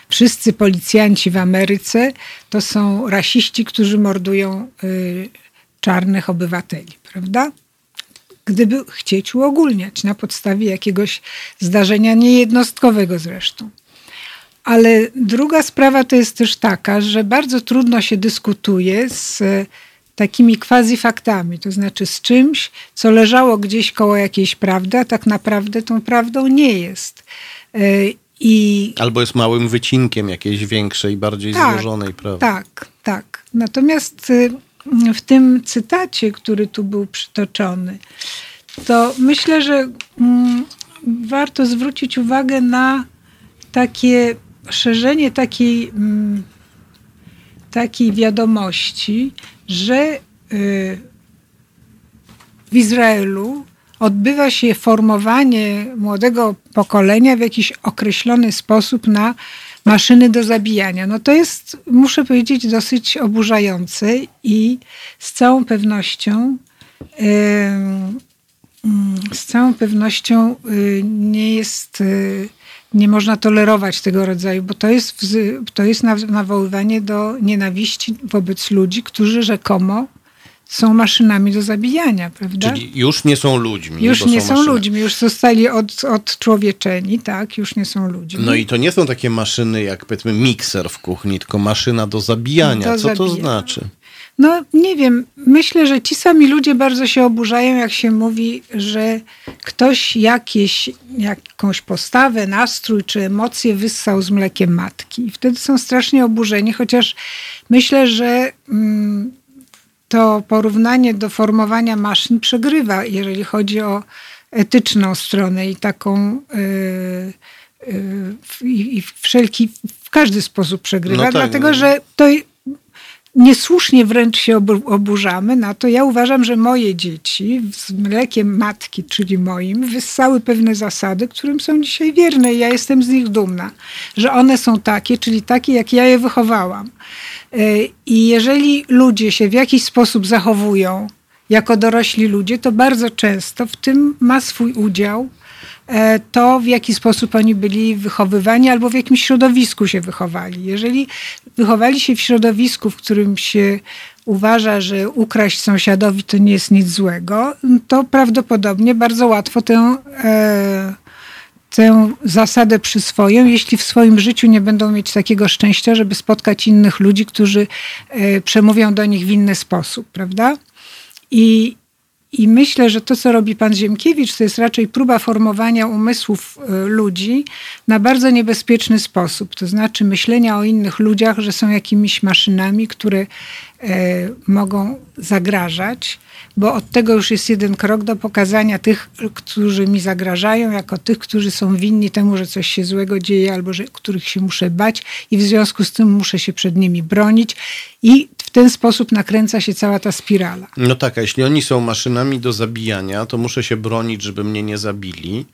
wszyscy policjanci w Ameryce to są rasiści, którzy mordują y, czarnych obywateli, prawda? Gdyby chcieć uogólniać na podstawie jakiegoś zdarzenia niejednostkowego zresztą. Ale druga sprawa to jest też taka, że bardzo trudno się dyskutuje z takimi quasi-faktami, to znaczy z czymś, co leżało gdzieś koło jakiejś prawdy, a tak naprawdę tą prawdą nie jest. I... Albo jest małym wycinkiem jakiejś większej, bardziej tak, złożonej, prawda? Tak, tak. Natomiast y, w tym cytacie, który tu był przytoczony, to myślę, że mm, warto zwrócić uwagę na takie szerzenie takiej, mm, takiej wiadomości, że y, w Izraelu odbywa się formowanie młodego pokolenia w jakiś określony sposób na maszyny do zabijania. No to jest, muszę powiedzieć, dosyć oburzające i z całą pewnością z całą pewnością y, nie jest, y, nie można tolerować tego rodzaju, bo to jest, to jest nawoływanie do nienawiści wobec ludzi, którzy rzekomo są maszynami do zabijania, prawda? Czyli już nie są ludźmi. już nie są, maszyny. ludźmi, już zostali od, odczłowieczeni, tak? Już nie są ludźmi. No i to nie są takie maszyny jak powiedzmy mikser w kuchni, tylko maszyna do zabijania. Do Co to zabijania. znaczy? No nie wiem, myślę, że ci sami ludzie bardzo się oburzają, jak się mówi, że ktoś jakieś, jakąś postawę, nastrój czy emocje wyssał z mlekiem matki. I wtedy są strasznie oburzeni, chociaż myślę, że mm, to porównanie do formowania maszyn przegrywa, jeżeli chodzi o etyczną stronę i taką yy, i, i wszelki, w każdy sposób przegrywa, No tak, dlatego no. że to niesłusznie wręcz się obu- oburzamy na to. Ja uważam, że moje dzieci z mlekiem matki, czyli moim, wyssały pewne zasady, którym są dzisiaj wierne ja jestem z nich dumna, że one są takie, czyli takie, jak ja je wychowałam. Y, I jeżeli ludzie się w jakiś sposób zachowują jako dorośli ludzie, to bardzo często w tym ma swój udział e, to, w jaki sposób oni byli wychowywani albo w jakim środowisku się wychowali. Jeżeli wychowali się w środowisku, w którym się uważa, że ukraść sąsiadowi to nie jest nic złego, to prawdopodobnie bardzo łatwo tę, e, tę zasadę przyswoją, jeśli w swoim życiu nie będą mieć takiego szczęścia, żeby spotkać innych ludzi, którzy e, przemówią do nich w inny sposób, prawda? I, I myślę, że to, co robi pan Ziemkiewicz, to jest raczej próba formowania umysłów y, ludzi na bardzo niebezpieczny sposób. To znaczy myślenia o innych ludziach, że są jakimiś maszynami, które e, mogą zagrażać, bo od tego już jest jeden krok do pokazania tych, którzy mi zagrażają, jako tych, którzy są winni temu, że coś się złego dzieje, albo że, których się muszę bać i w związku z tym muszę się przed nimi bronić. I ten sposób nakręca się cała ta spirala. No tak, a jeśli oni są maszynami do zabijania, to muszę się bronić, żeby mnie nie zabili.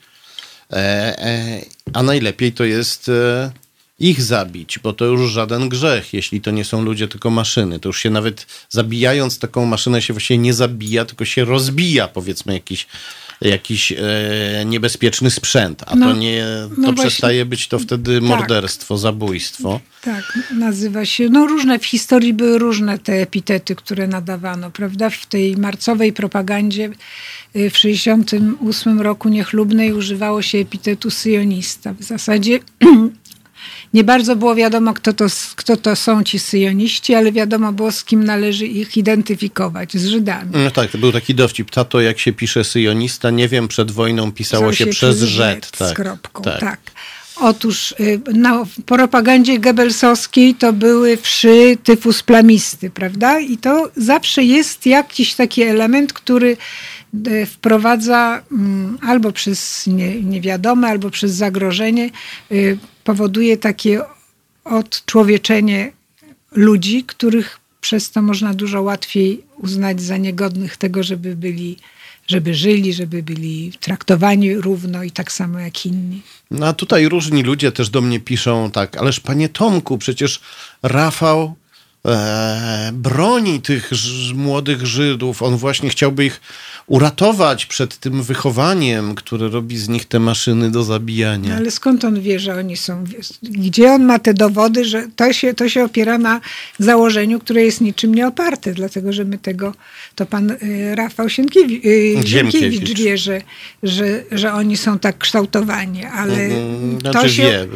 E, e, a najlepiej to jest e, ich zabić, bo to już żaden grzech, jeśli to nie są ludzie, tylko maszyny. To już się nawet zabijając taką maszynę się właściwie nie zabija, tylko się rozbija, powiedzmy, jakiś, jakiś e, niebezpieczny sprzęt. A No, to nie, to no właśnie. przestaje być to wtedy morderstwo, zabójstwo. Tak, nazywa się. No różne w historii były różne te epitety, które nadawano, prawda? W tej marcowej propagandzie y, w 68 roku niechlubnej używało się epitetu syjonista. W zasadzie nie bardzo było wiadomo, kto to, kto to są ci syjoniści, ale wiadomo było, z kim należy ich identyfikować, z Żydami. No tak, to był taki dowcip. Tato, jak się pisze syjonista, nie wiem, przed wojną pisało się, przez rzet. Z Tak, kropką, tak. tak. Otóż y, na w propagandzie Goebbelsowskiej to były wszy tyfus plamisty, prawda? I to zawsze jest jakiś taki element, który y, wprowadza mm, albo przez nie, niewiadome, albo przez zagrożenie, y, powoduje takie odczłowieczenie ludzi, których przez to można dużo łatwiej uznać za niegodnych tego, żeby byli, żeby żyli, żeby byli traktowani równo i tak samo jak inni. No a tutaj różni ludzie też do mnie piszą tak, ależ panie Tomku, przecież Rafał e, broni tych młodych Żydów. On właśnie chciałby ich uratować przed tym wychowaniem, które robi z nich te maszyny do zabijania. No, ale skąd on wie, że oni są? Gdzie on ma te dowody, że to się, to się opiera na założeniu, które jest niczym nie oparte, dlatego że my tego, to pan y, Rafał Sienkiewicz, Ziemkiewicz. Ziemkiewicz wie, że, że, że oni są tak kształtowani, ale Mm, to Znaczy się... wie,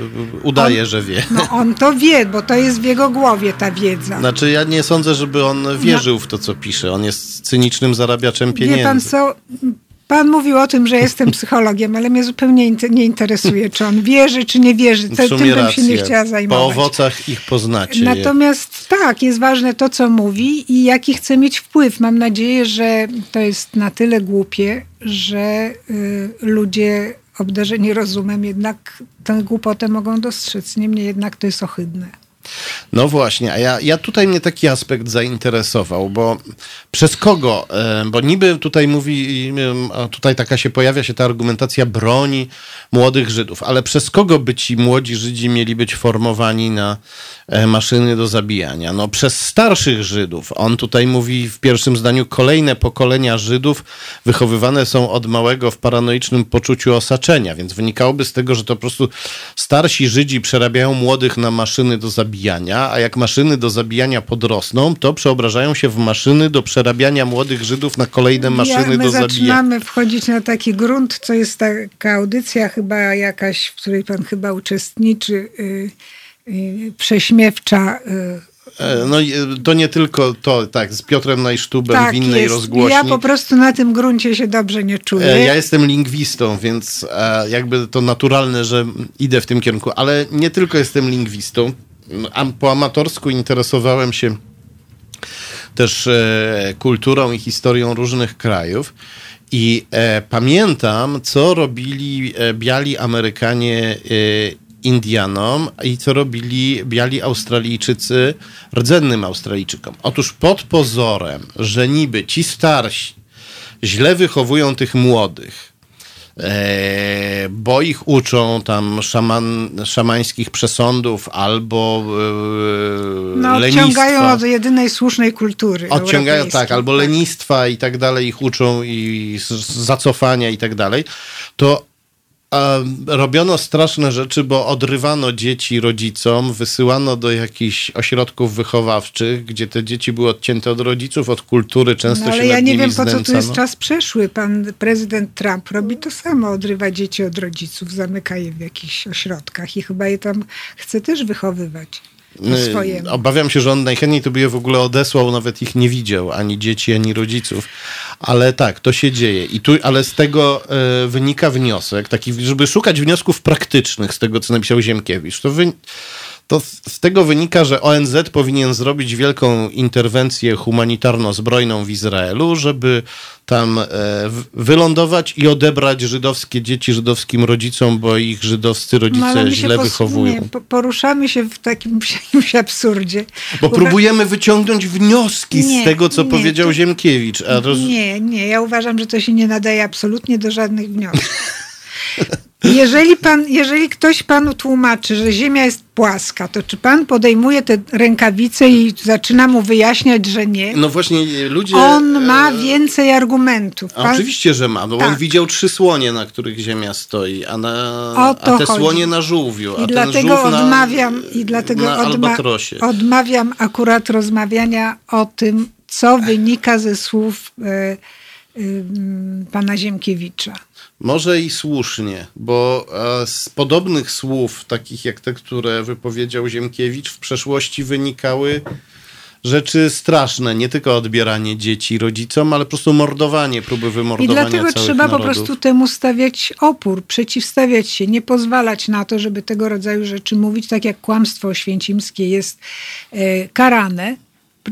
udaje, on- że wie. No on to wie, bo to jest w jego głowie ta wiedza. Znaczy ja nie sądzę, żeby on wierzył w to, co pisze. On jest cynicznym zarabiaczem pieniędzy. Wie pan co? Pan mówił o tym, że jestem psychologiem, ale mnie zupełnie nie interesuje, czy on wierzy, czy nie wierzy. sumie tym bym się nie chciała zajmować. Po owocach ich poznacie. Natomiast tak, jest ważne to, co mówi i jaki chce mieć wpływ. Mam nadzieję, że to jest na tyle głupie, że y, ludzie obdarzeni rozumem jednak tę głupotę mogą dostrzec. Niemniej jednak to jest ohydne. No właśnie, a ja, ja tutaj mnie taki aspekt zainteresował, bo przez kogo, e, bo niby tutaj mówi, a tutaj taka się pojawia się ta argumentacja broni młodych Żydów, ale przez kogo by ci młodzi Żydzi mieli być formowani na e, maszyny do zabijania? No przez starszych Żydów. On tutaj mówi w pierwszym zdaniu, kolejne pokolenia Żydów wychowywane są od małego w paranoicznym poczuciu osaczenia, więc wynikałoby z tego, że to po prostu starsi Żydzi przerabiają młodych na maszyny do zabijania, zabijania, a jak maszyny do zabijania podrosną, to przeobrażają się w maszyny do przerabiania młodych Żydów na kolejne maszyny ja, do zabijania. zaczynamy wchodzić na taki grunt, co jest taka audycja chyba jakaś, w której pan chyba uczestniczy, y, y, prześmiewcza. Y, E, No e, to nie tylko to, tak, z Piotrem Najsztubem tak w innej jest. rozgłośni. Ja po prostu na tym gruncie się dobrze nie czuję. E, Ja jestem lingwistą, więc e, jakby to naturalne, że idę w tym kierunku, ale nie tylko jestem lingwistą. Po amatorsku interesowałem się też e, kulturą i historią różnych krajów. I e, pamiętam, co robili e, biali Amerykanie e, Indianom i co robili biali Australijczycy rdzennym Australijczykom. Otóż pod pozorem, że niby ci starsi źle wychowują tych młodych, bo ich uczą tam szaman, szamańskich przesądów albo e, no, lenistwa. odciągają od jedynej słusznej kultury. Odciągają, tak, albo lenistwa i tak dalej, ich uczą i zacofania i tak dalej, to e, robiono straszne rzeczy, bo odrywano dzieci rodzicom, wysyłano do jakichś ośrodków wychowawczych, gdzie te dzieci były odcięte od rodziców, od kultury, często No, się ale ja nad nie wiem, po co tu jest znęcano. czas przeszły. Pan prezydent Trump robi to samo, odrywa dzieci od rodziców, zamyka je w jakichś ośrodkach i chyba je tam chce też wychowywać swojemu. Obawiam się, że on najchętniej to by je w ogóle odesłał, nawet ich nie widział, ani dzieci, ani rodziców. Ale tak, to się dzieje. I tu, ale z tego e, wynika wniosek, taki, żeby szukać wniosków praktycznych z tego, co napisał Ziemkiewicz. To, wy, to z, tego wynika, że ONZ powinien zrobić wielką interwencję humanitarno-zbrojną w Izraelu, żeby tam e, wylądować i odebrać żydowskie dzieci żydowskim rodzicom, bo ich żydowscy rodzice No, źle wychowują. Nie, po- poruszamy się w takim jakimś absurdzie. Bo próbujemy wyciągnąć wnioski Nie, z tego, co nie, powiedział to- Ziemkiewicz. Roz... Nie, nie, ja uważam, że to się nie nadaje absolutnie do żadnych wniosków. Jeżeli, pan, jeżeli ktoś panu tłumaczy, że Ziemia jest płaska, to czy pan podejmuje te rękawice i zaczyna mu wyjaśniać, że nie? No właśnie ludzie... On ma e, więcej argumentów. Pan- oczywiście, że ma, bo on Tak. widział trzy słonie, na których Ziemia stoi, a, na, a te chodzi. słonie na żółwiu, a I dlatego żółw na, odmawiam, i dlatego na odma- odmawiam akurat rozmawiania o tym, co wynika ze słów e, m, pana Ziemkiewicza. Może i słusznie, bo e, z podobnych słów, takich jak te, które wypowiedział Ziemkiewicz, w przeszłości wynikały rzeczy straszne. Nie tylko odbieranie dzieci rodzicom, ale po prostu mordowanie, próby I wymordowania dlatego całych trzeba po narodów. prostu temu stawiać opór, przeciwstawiać się, nie pozwalać na to, żeby tego rodzaju rzeczy mówić, tak jak kłamstwo oświęcimskie jest e, karane.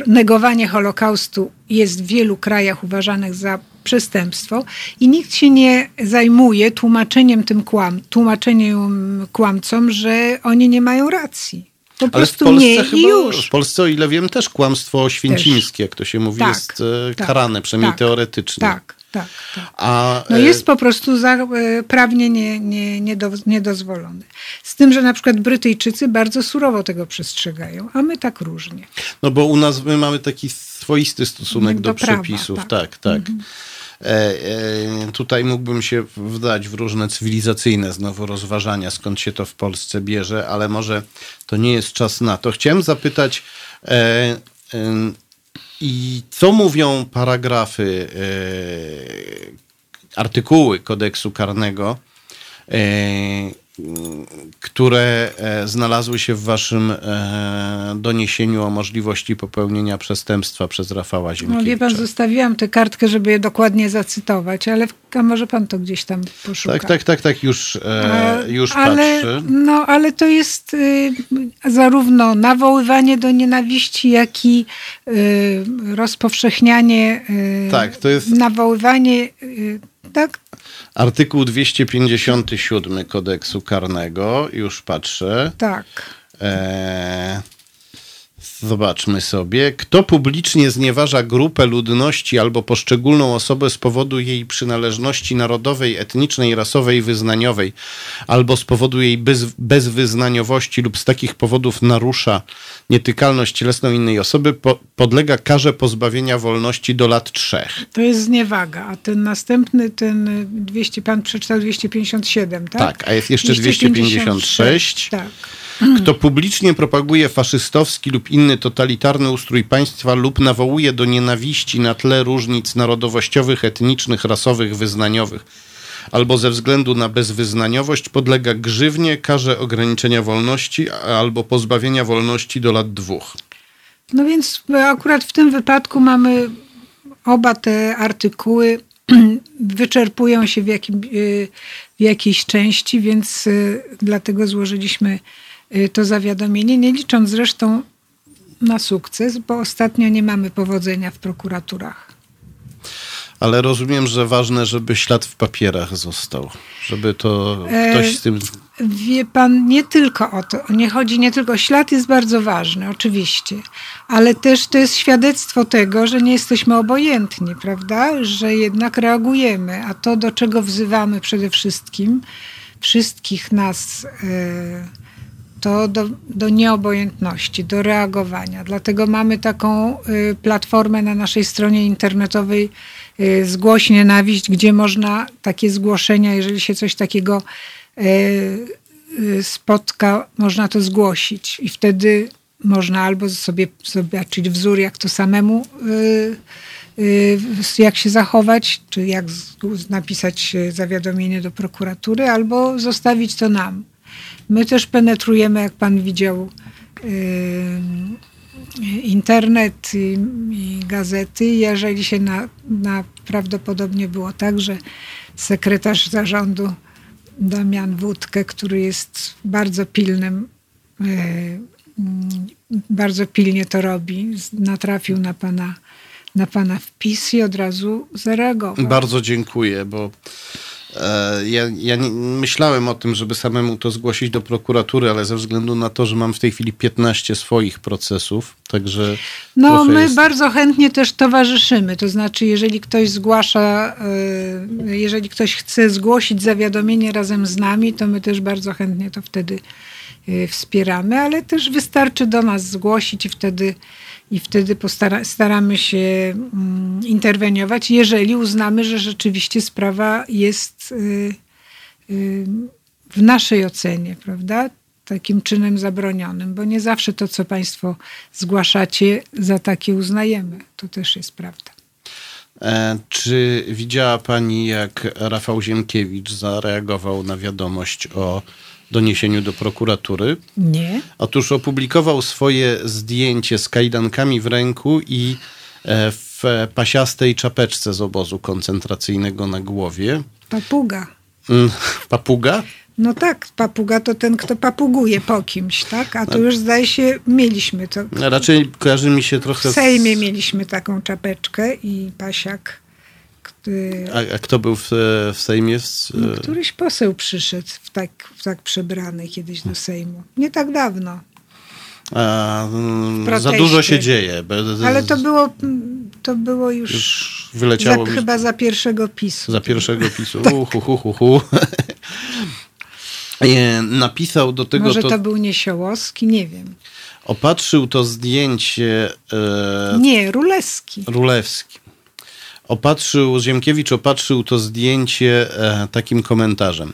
Negowanie Holokaustu jest w wielu krajach uważanych za przestępstwo i nikt się nie zajmuje tłumaczeniem tym kłam, tłumaczeniem kłamcom, że oni nie mają racji. Po Ale w Polsce nie chyba, już. w Polsce, o ile wiem, też kłamstwo oświęcimskie, jak to się mówi, Tak, jest e, tak, karane, przynajmniej tak, teoretycznie. Tak, tak, tak. A, No e, jest po prostu za, e, prawnie nie, nie, niedo, niedozwolony. Z tym, że na przykład Brytyjczycy bardzo surowo tego przestrzegają, a my tak różnie. No bo u nas my mamy taki swoisty stosunek Do do, prawa, przepisów. tak. Tak, tak. E, e, tutaj mógłbym się wdać w różne cywilizacyjne znowu rozważania, skąd się to w Polsce bierze, ale może to nie jest czas na to. Chciałem zapytać, e, i co mówią paragrafy, artykuły kodeksu karnego, które e, znalazły się w waszym e, doniesieniu o możliwości popełnienia przestępstwa przez Rafała No Ziemkiewicza. wie pan, zostawiłam tę kartkę, żeby je dokładnie zacytować, ale może pan to gdzieś tam poszuka. tak, tak, tak, tak, już, e, już ale, patrzę. No, ale to jest y, zarówno nawoływanie do nienawiści, jak i y, rozpowszechnianie, y, Tak, to jest- nawoływanie, tak? Artykuł 257 kodeksu karnego, już patrzę. Tak. E, zobaczmy sobie. Kto publicznie znieważa grupę ludności albo poszczególną osobę z powodu jej przynależności narodowej, etnicznej, rasowej, wyznaniowej, albo z powodu jej bez, bezwyznaniowości lub z takich powodów narusza nietykalność cielesną innej osoby, po, podlega karze pozbawienia wolności do lat trzech. To jest zniewaga, a ten następny, ten y, 200, pan przeczytał 257, tak? Tak, a jest jeszcze 256. Tak. Kto publicznie propaguje faszystowski lub inny totalitarny ustrój państwa lub nawołuje do nienawiści na tle różnic narodowościowych, etnicznych, rasowych, wyznaniowych, albo ze względu na bezwyznaniowość podlega grzywnie, karze ograniczenia wolności albo pozbawienia wolności do lat dwóch. No więc akurat w tym wypadku mamy oba te artykuły wyczerpują się w, jakim, y, w jakiejś części, więc y, dlatego złożyliśmy to zawiadomienie, nie licząc zresztą na sukces, bo ostatnio nie mamy powodzenia w prokuraturach. Ale rozumiem, że ważne, żeby ślad w papierach został, żeby to ktoś z tym. Wie pan, nie tylko o to. Nie chodzi nie tylko. Ślad jest bardzo ważny, oczywiście, ale też to jest świadectwo tego, że nie jesteśmy obojętni, prawda? Że jednak reagujemy, a to, do czego wzywamy przede wszystkim wszystkich nas, e, to do, do nieobojętności, do reagowania. Dlatego mamy taką e, platformę na naszej stronie internetowej Y, zgłoś nienawiść, gdzie można takie zgłoszenia, jeżeli się coś takiego y, y, spotka, można to zgłosić i wtedy można albo sobie zobaczyć wzór, jak to samemu, jak się zachować, czy jak napisać zawiadomienie do prokuratury, albo zostawić to nam. My też penetrujemy, jak pan widział, internet i, i gazety. Jeżeli się na, na, prawdopodobnie było tak, że sekretarz zarządu Damian Wódkę, który jest bardzo pilnym, e, bardzo pilnie to robi, natrafił na pana, na pana wpis i od razu zareagował. Bardzo dziękuję, bo ja, ja nie, myślałem o tym, żeby samemu to zgłosić do prokuratury, ale ze względu na to, że mam w tej chwili 15 swoich procesów, także. No, my jest... bardzo chętnie też towarzyszymy. To znaczy, jeżeli ktoś zgłasza, e, jeżeli ktoś chce zgłosić zawiadomienie razem z nami, to my też bardzo chętnie to wtedy e, wspieramy, ale też wystarczy do nas zgłosić i wtedy i wtedy postara, staramy się mm, interweniować, jeżeli uznamy, że rzeczywiście sprawa jest y, y, w naszej ocenie, prawda? Takim czynem zabronionym, bo nie zawsze to, co Państwo zgłaszacie, za takie uznajemy. To też jest prawda. E, czy widziała Pani, jak Rafał Ziemkiewicz zareagował na wiadomość o doniesieniu do prokuratury. Nie. Otóż opublikował swoje zdjęcie z kajdankami w ręku i e, w pasiastej czapeczce z obozu koncentracyjnego na głowie. Papuga. Mm, papuga? No tak, papuga to ten, kto papuguje po kimś, tak? A to już zdaje się, mieliśmy to. Raczej kojarzy mi się trochę... W Sejmie mieliśmy taką czapeczkę i pasiak a, a, kto był w, w Sejmie? No, któryś poseł przyszedł w tak, w tak przebrany kiedyś do Sejmu. Nie tak dawno. A, za dużo się dzieje. Ale to było, to było już, już wyleciało za, mi... chyba za pierwszego PiSu. Za pierwszego PiSu. tak. Uhu, hu, hu, hu. Napisał do tego... Może to, to był Niesiołowski, nie wiem. Opatrzył to zdjęcie... E... Nie, Rulewski. Rulewski opatrzył, Ziemkiewicz opatrzył to zdjęcie e, takim komentarzem.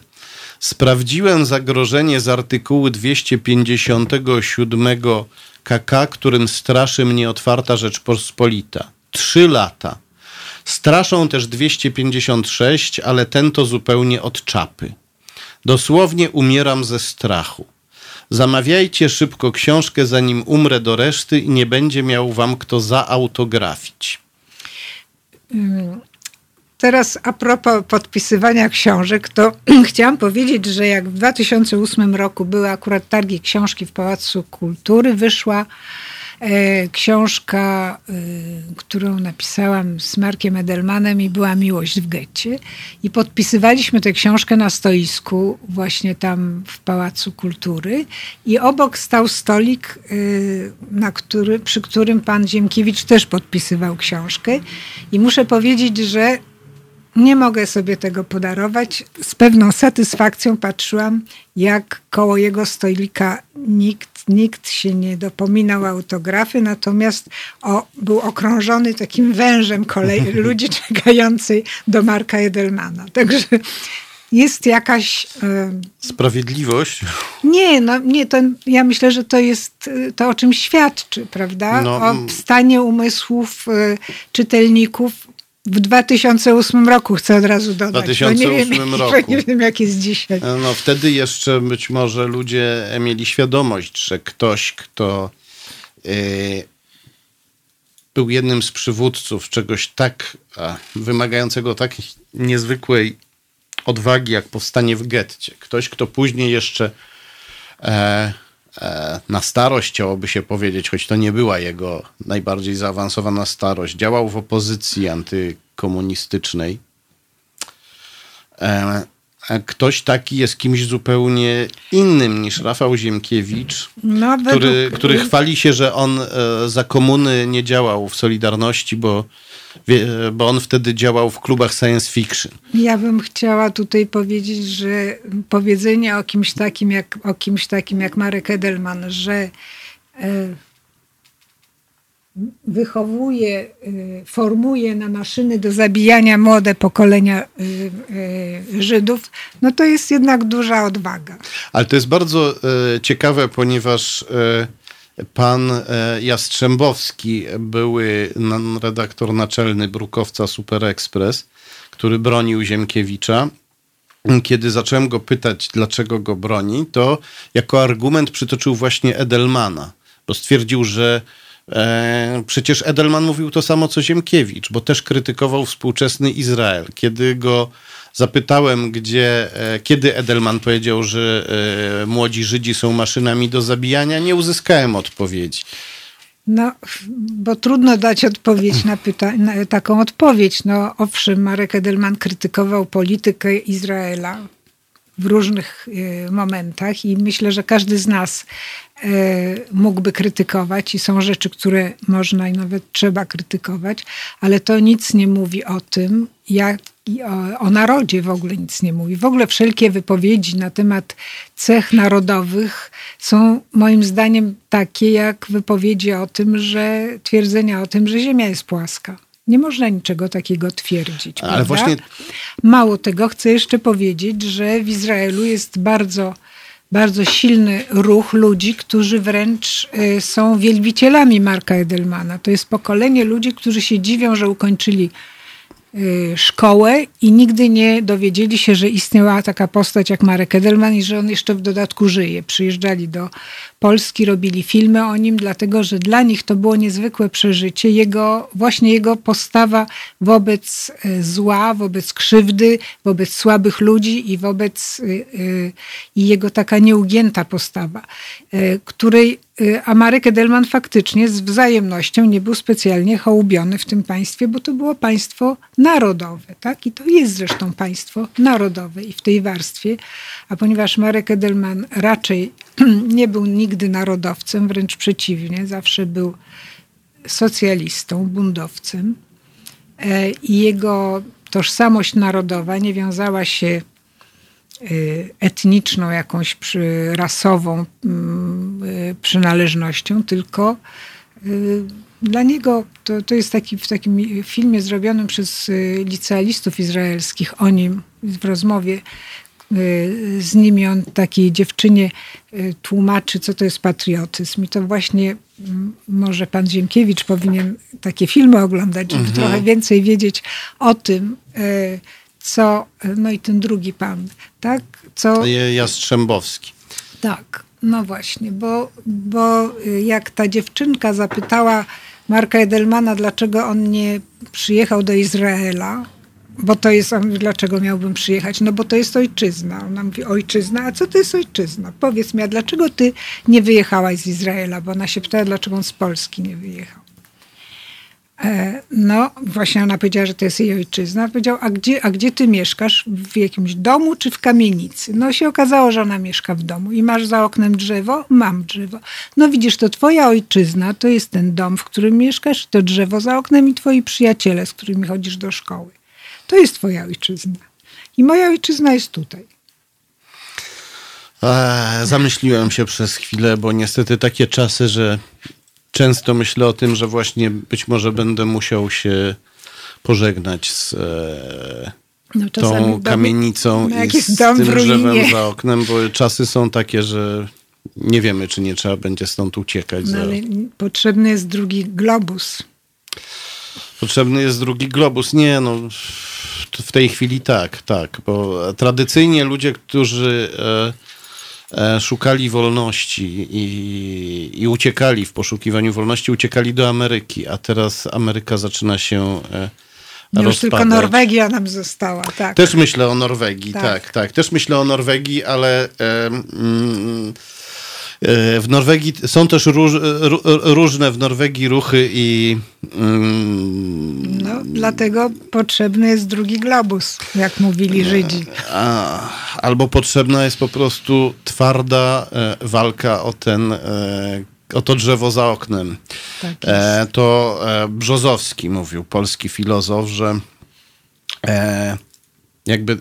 Sprawdziłem zagrożenie z artykułu 257 KK, którym straszy mnie otwarta Rzeczpospolita. Trzy lata. Straszą też 256, ale ten to zupełnie od czapy. Dosłownie umieram ze strachu. Zamawiajcie szybko książkę, zanim umrę do reszty i nie będzie miał wam kto zaautografić. Teraz a propos podpisywania książek, to chciałam powiedzieć, że jak w 2008 roku były akurat targi książki w Pałacu Kultury, wyszła książka, e, którą napisałam z Markiem Edelmanem i była Miłość w getcie. I podpisywaliśmy tę książkę na stoisku właśnie tam w Pałacu Kultury i obok stał stolik, e, na który, przy którym pan Ziemkiewicz też podpisywał książkę. I muszę powiedzieć, że nie mogę sobie tego podarować. Z pewną satysfakcją patrzyłam, jak koło jego stolika nikt nikt się nie dopominał autografy, natomiast o, był okrążony takim wężem kolei ludzi czekającej do Marka Edelmana. Także jest jakaś. Sprawiedliwość? Nie, no nie, to ja myślę, że to jest e, to, o czym świadczy, prawda? No, o mm. stanie umysłów e, czytelników w 2008 roku chcę od razu dodać. W 2008 nie wiem, roku. Nie wiem, jak jest dzisiaj. No wtedy jeszcze być może ludzie mieli świadomość, że ktoś, kto był jednym z przywódców czegoś tak wymagającego tak niezwykłej odwagi, jak powstanie w getcie. Ktoś, kto później jeszcze e, na starość, chciałoby się powiedzieć, choć to nie była jego najbardziej zaawansowana starość, działał w opozycji antykomunistycznej. E, Ktoś taki jest kimś zupełnie innym niż Rafał Ziemkiewicz, no, który, według... który chwali się, że on e, za komuny nie działał w Solidarności, bo, bo on wtedy działał w klubach science fiction. Ja bym chciała tutaj powiedzieć, że powiedzenie o kimś takim jak, o kimś takim jak Marek Edelman, że e, wychowuje, y, formuje na maszyny do zabijania młode pokolenia y, Żydów, no to jest jednak duża odwaga. Ale to jest bardzo ciekawe, ponieważ pan Jastrzębowski, były redaktor naczelny Brukowca Super Express, który bronił Ziemkiewicza, kiedy zacząłem go pytać, dlaczego go broni, to jako argument przytoczył właśnie Edelmana, bo stwierdził, że E, przecież Edelman mówił to samo co Ziemkiewicz, bo też krytykował współczesny Izrael. Kiedy go zapytałem, gdzie, e, kiedy Edelman powiedział, że e, młodzi Żydzi są maszynami do zabijania, nie uzyskałem odpowiedzi. No, bo trudno dać odpowiedź na pytanie, taką odpowiedź. No, owszem, Marek Edelman krytykował politykę Izraela w różnych momentach i myślę, że każdy z nas E, mógłby krytykować i są rzeczy, które można i nawet trzeba krytykować, ale to nic nie mówi o tym, jak o, o, narodzie w ogóle nic nie mówi. W ogóle wszelkie wypowiedzi na temat cech narodowych są moim zdaniem takie jak wypowiedzi o tym, że twierdzenia o tym, że Ziemia jest płaska. Nie można niczego takiego twierdzić. Ale właśnie... Mało tego, chcę jeszcze powiedzieć, że w Izraelu jest bardzo bardzo silny ruch ludzi, którzy wręcz y, są wielbicielami Marka Edelmana. To jest pokolenie ludzi, którzy się dziwią, że ukończyli szkołę i nigdy nie dowiedzieli się, że istniała taka postać jak Marek Edelman i że on jeszcze w dodatku żyje. Przyjeżdżali do Polski, robili filmy o nim, dlatego że dla nich to było niezwykłe przeżycie. Jego, właśnie jego postawa wobec y, zła, wobec krzywdy, wobec słabych ludzi i wobec y, i jego taka nieugięta postawa, której Y, a Marek Edelman faktycznie z wzajemnością nie był specjalnie hołubiony w tym państwie, bo to było państwo narodowe, tak? I to jest zresztą państwo narodowe i w tej warstwie. A ponieważ Marek Edelman raczej nie był nigdy narodowcem, wręcz przeciwnie, zawsze był socjalistą, buntowcem e, i jego tożsamość narodowa nie wiązała się Y, etniczną, jakąś rasową mm, y, przynależnością, tylko dla niego to, to jest taki w takim filmie zrobionym przez licealistów izraelskich o nim w rozmowie z nimi on takiej dziewczynie tłumaczy, co to jest patriotyzm. I to właśnie mm, może pan Ziemkiewicz powinien takie filmy oglądać, żeby mhm. trochę więcej wiedzieć o tym, co, no i ten drugi pan, tak? Co, Jastrzębowski. Tak, no właśnie, bo, bo y, jak ta dziewczynka zapytała Marka Edelmana, dlaczego on nie przyjechał do Izraela, bo to jest, on dlaczego miałbym przyjechać? No bo to jest ojczyzna. Ona mówi, ojczyzna, a co to jest ojczyzna? Powiedz mi, a dlaczego ty nie wyjechałaś z Izraela? Bo ona się pytała, dlaczego on z Polski nie wyjechał. E, no, właśnie ona powiedziała, że to jest jej ojczyzna. Powiedział, a gdzie, a gdzie ty mieszkasz? W jakimś domu czy w kamienicy? No się okazało, że ona mieszka w domu. I masz za oknem drzewo? Mam drzewo. No widzisz, to twoja ojczyzna to jest ten dom, w którym mieszkasz, to drzewo za oknem i twoi przyjaciele, z którymi chodzisz do szkoły. To jest twoja ojczyzna. I moja ojczyzna jest tutaj. Eee, zamyśliłem się przez chwilę, bo niestety takie czasy, że często myślę o tym, że właśnie być może będę musiał się pożegnać z, e, no, tą kamienicą no, i z tym drzewem za oknem, bo czasy są takie, że nie wiemy, czy nie trzeba będzie stąd uciekać. No, ale potrzebny jest drugi globus. Potrzebny jest drugi globus. Nie, no w tej chwili tak, tak, bo tradycyjnie ludzie, którzy e, e, szukali wolności i, i, uciekali w poszukiwaniu wolności, uciekali do Ameryki, a teraz Ameryka zaczyna się e, Już rozpadać. tylko Norwegia nam została, tak. Też myślę o Norwegii, tak, tak. tak. Też myślę o Norwegii, ale... Mm, E, w Norwegii są też róż, różne w Norwegii ruchy i. Mm, no, dlatego potrzebny jest drugi globus, jak mówili Żydzi. A, albo potrzebna jest po prostu twarda e, walka o ten e, o to drzewo za oknem. Tak to Brzozowski mówił, polski filozof, że jakby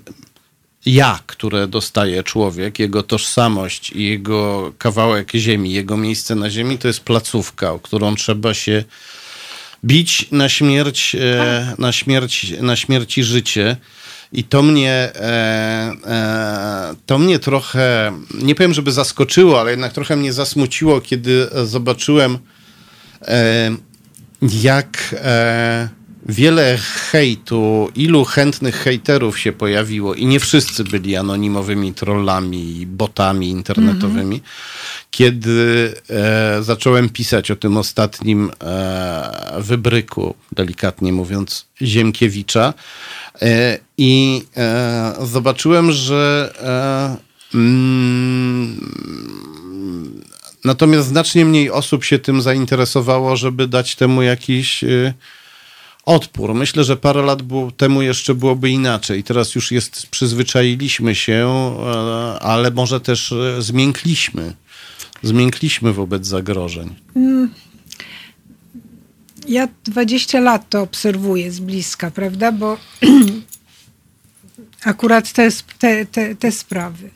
ja, które dostaje człowiek, jego tożsamość i jego kawałek ziemi, jego miejsce na ziemi, to jest placówka, o którą trzeba się bić na śmierć, e, na śmierć, na śmierć i życie. I to mnie, e, e, to mnie trochę, nie powiem, żeby zaskoczyło, ale jednak trochę mnie zasmuciło, kiedy zobaczyłem, jak wiele hejtu, ilu chętnych hejterów się pojawiło i nie wszyscy byli anonimowymi trollami, botami internetowymi. Mm -hmm. Kiedy e, zacząłem pisać o tym ostatnim e, wybryku, delikatnie mówiąc, Ziemkiewicza e, i e, zobaczyłem, że e, mm, natomiast znacznie mniej osób się tym zainteresowało, żeby dać temu jakiś e, odpór. Myślę, że parę lat było, temu jeszcze byłoby inaczej. Teraz już jest, przyzwyczailiśmy się, e, ale może też e, zmiękliśmy. Zmiękliśmy wobec zagrożeń. Mm. Ja 20 lat to obserwuję z bliska, prawda? Bo akurat te, te, te, te sprawy.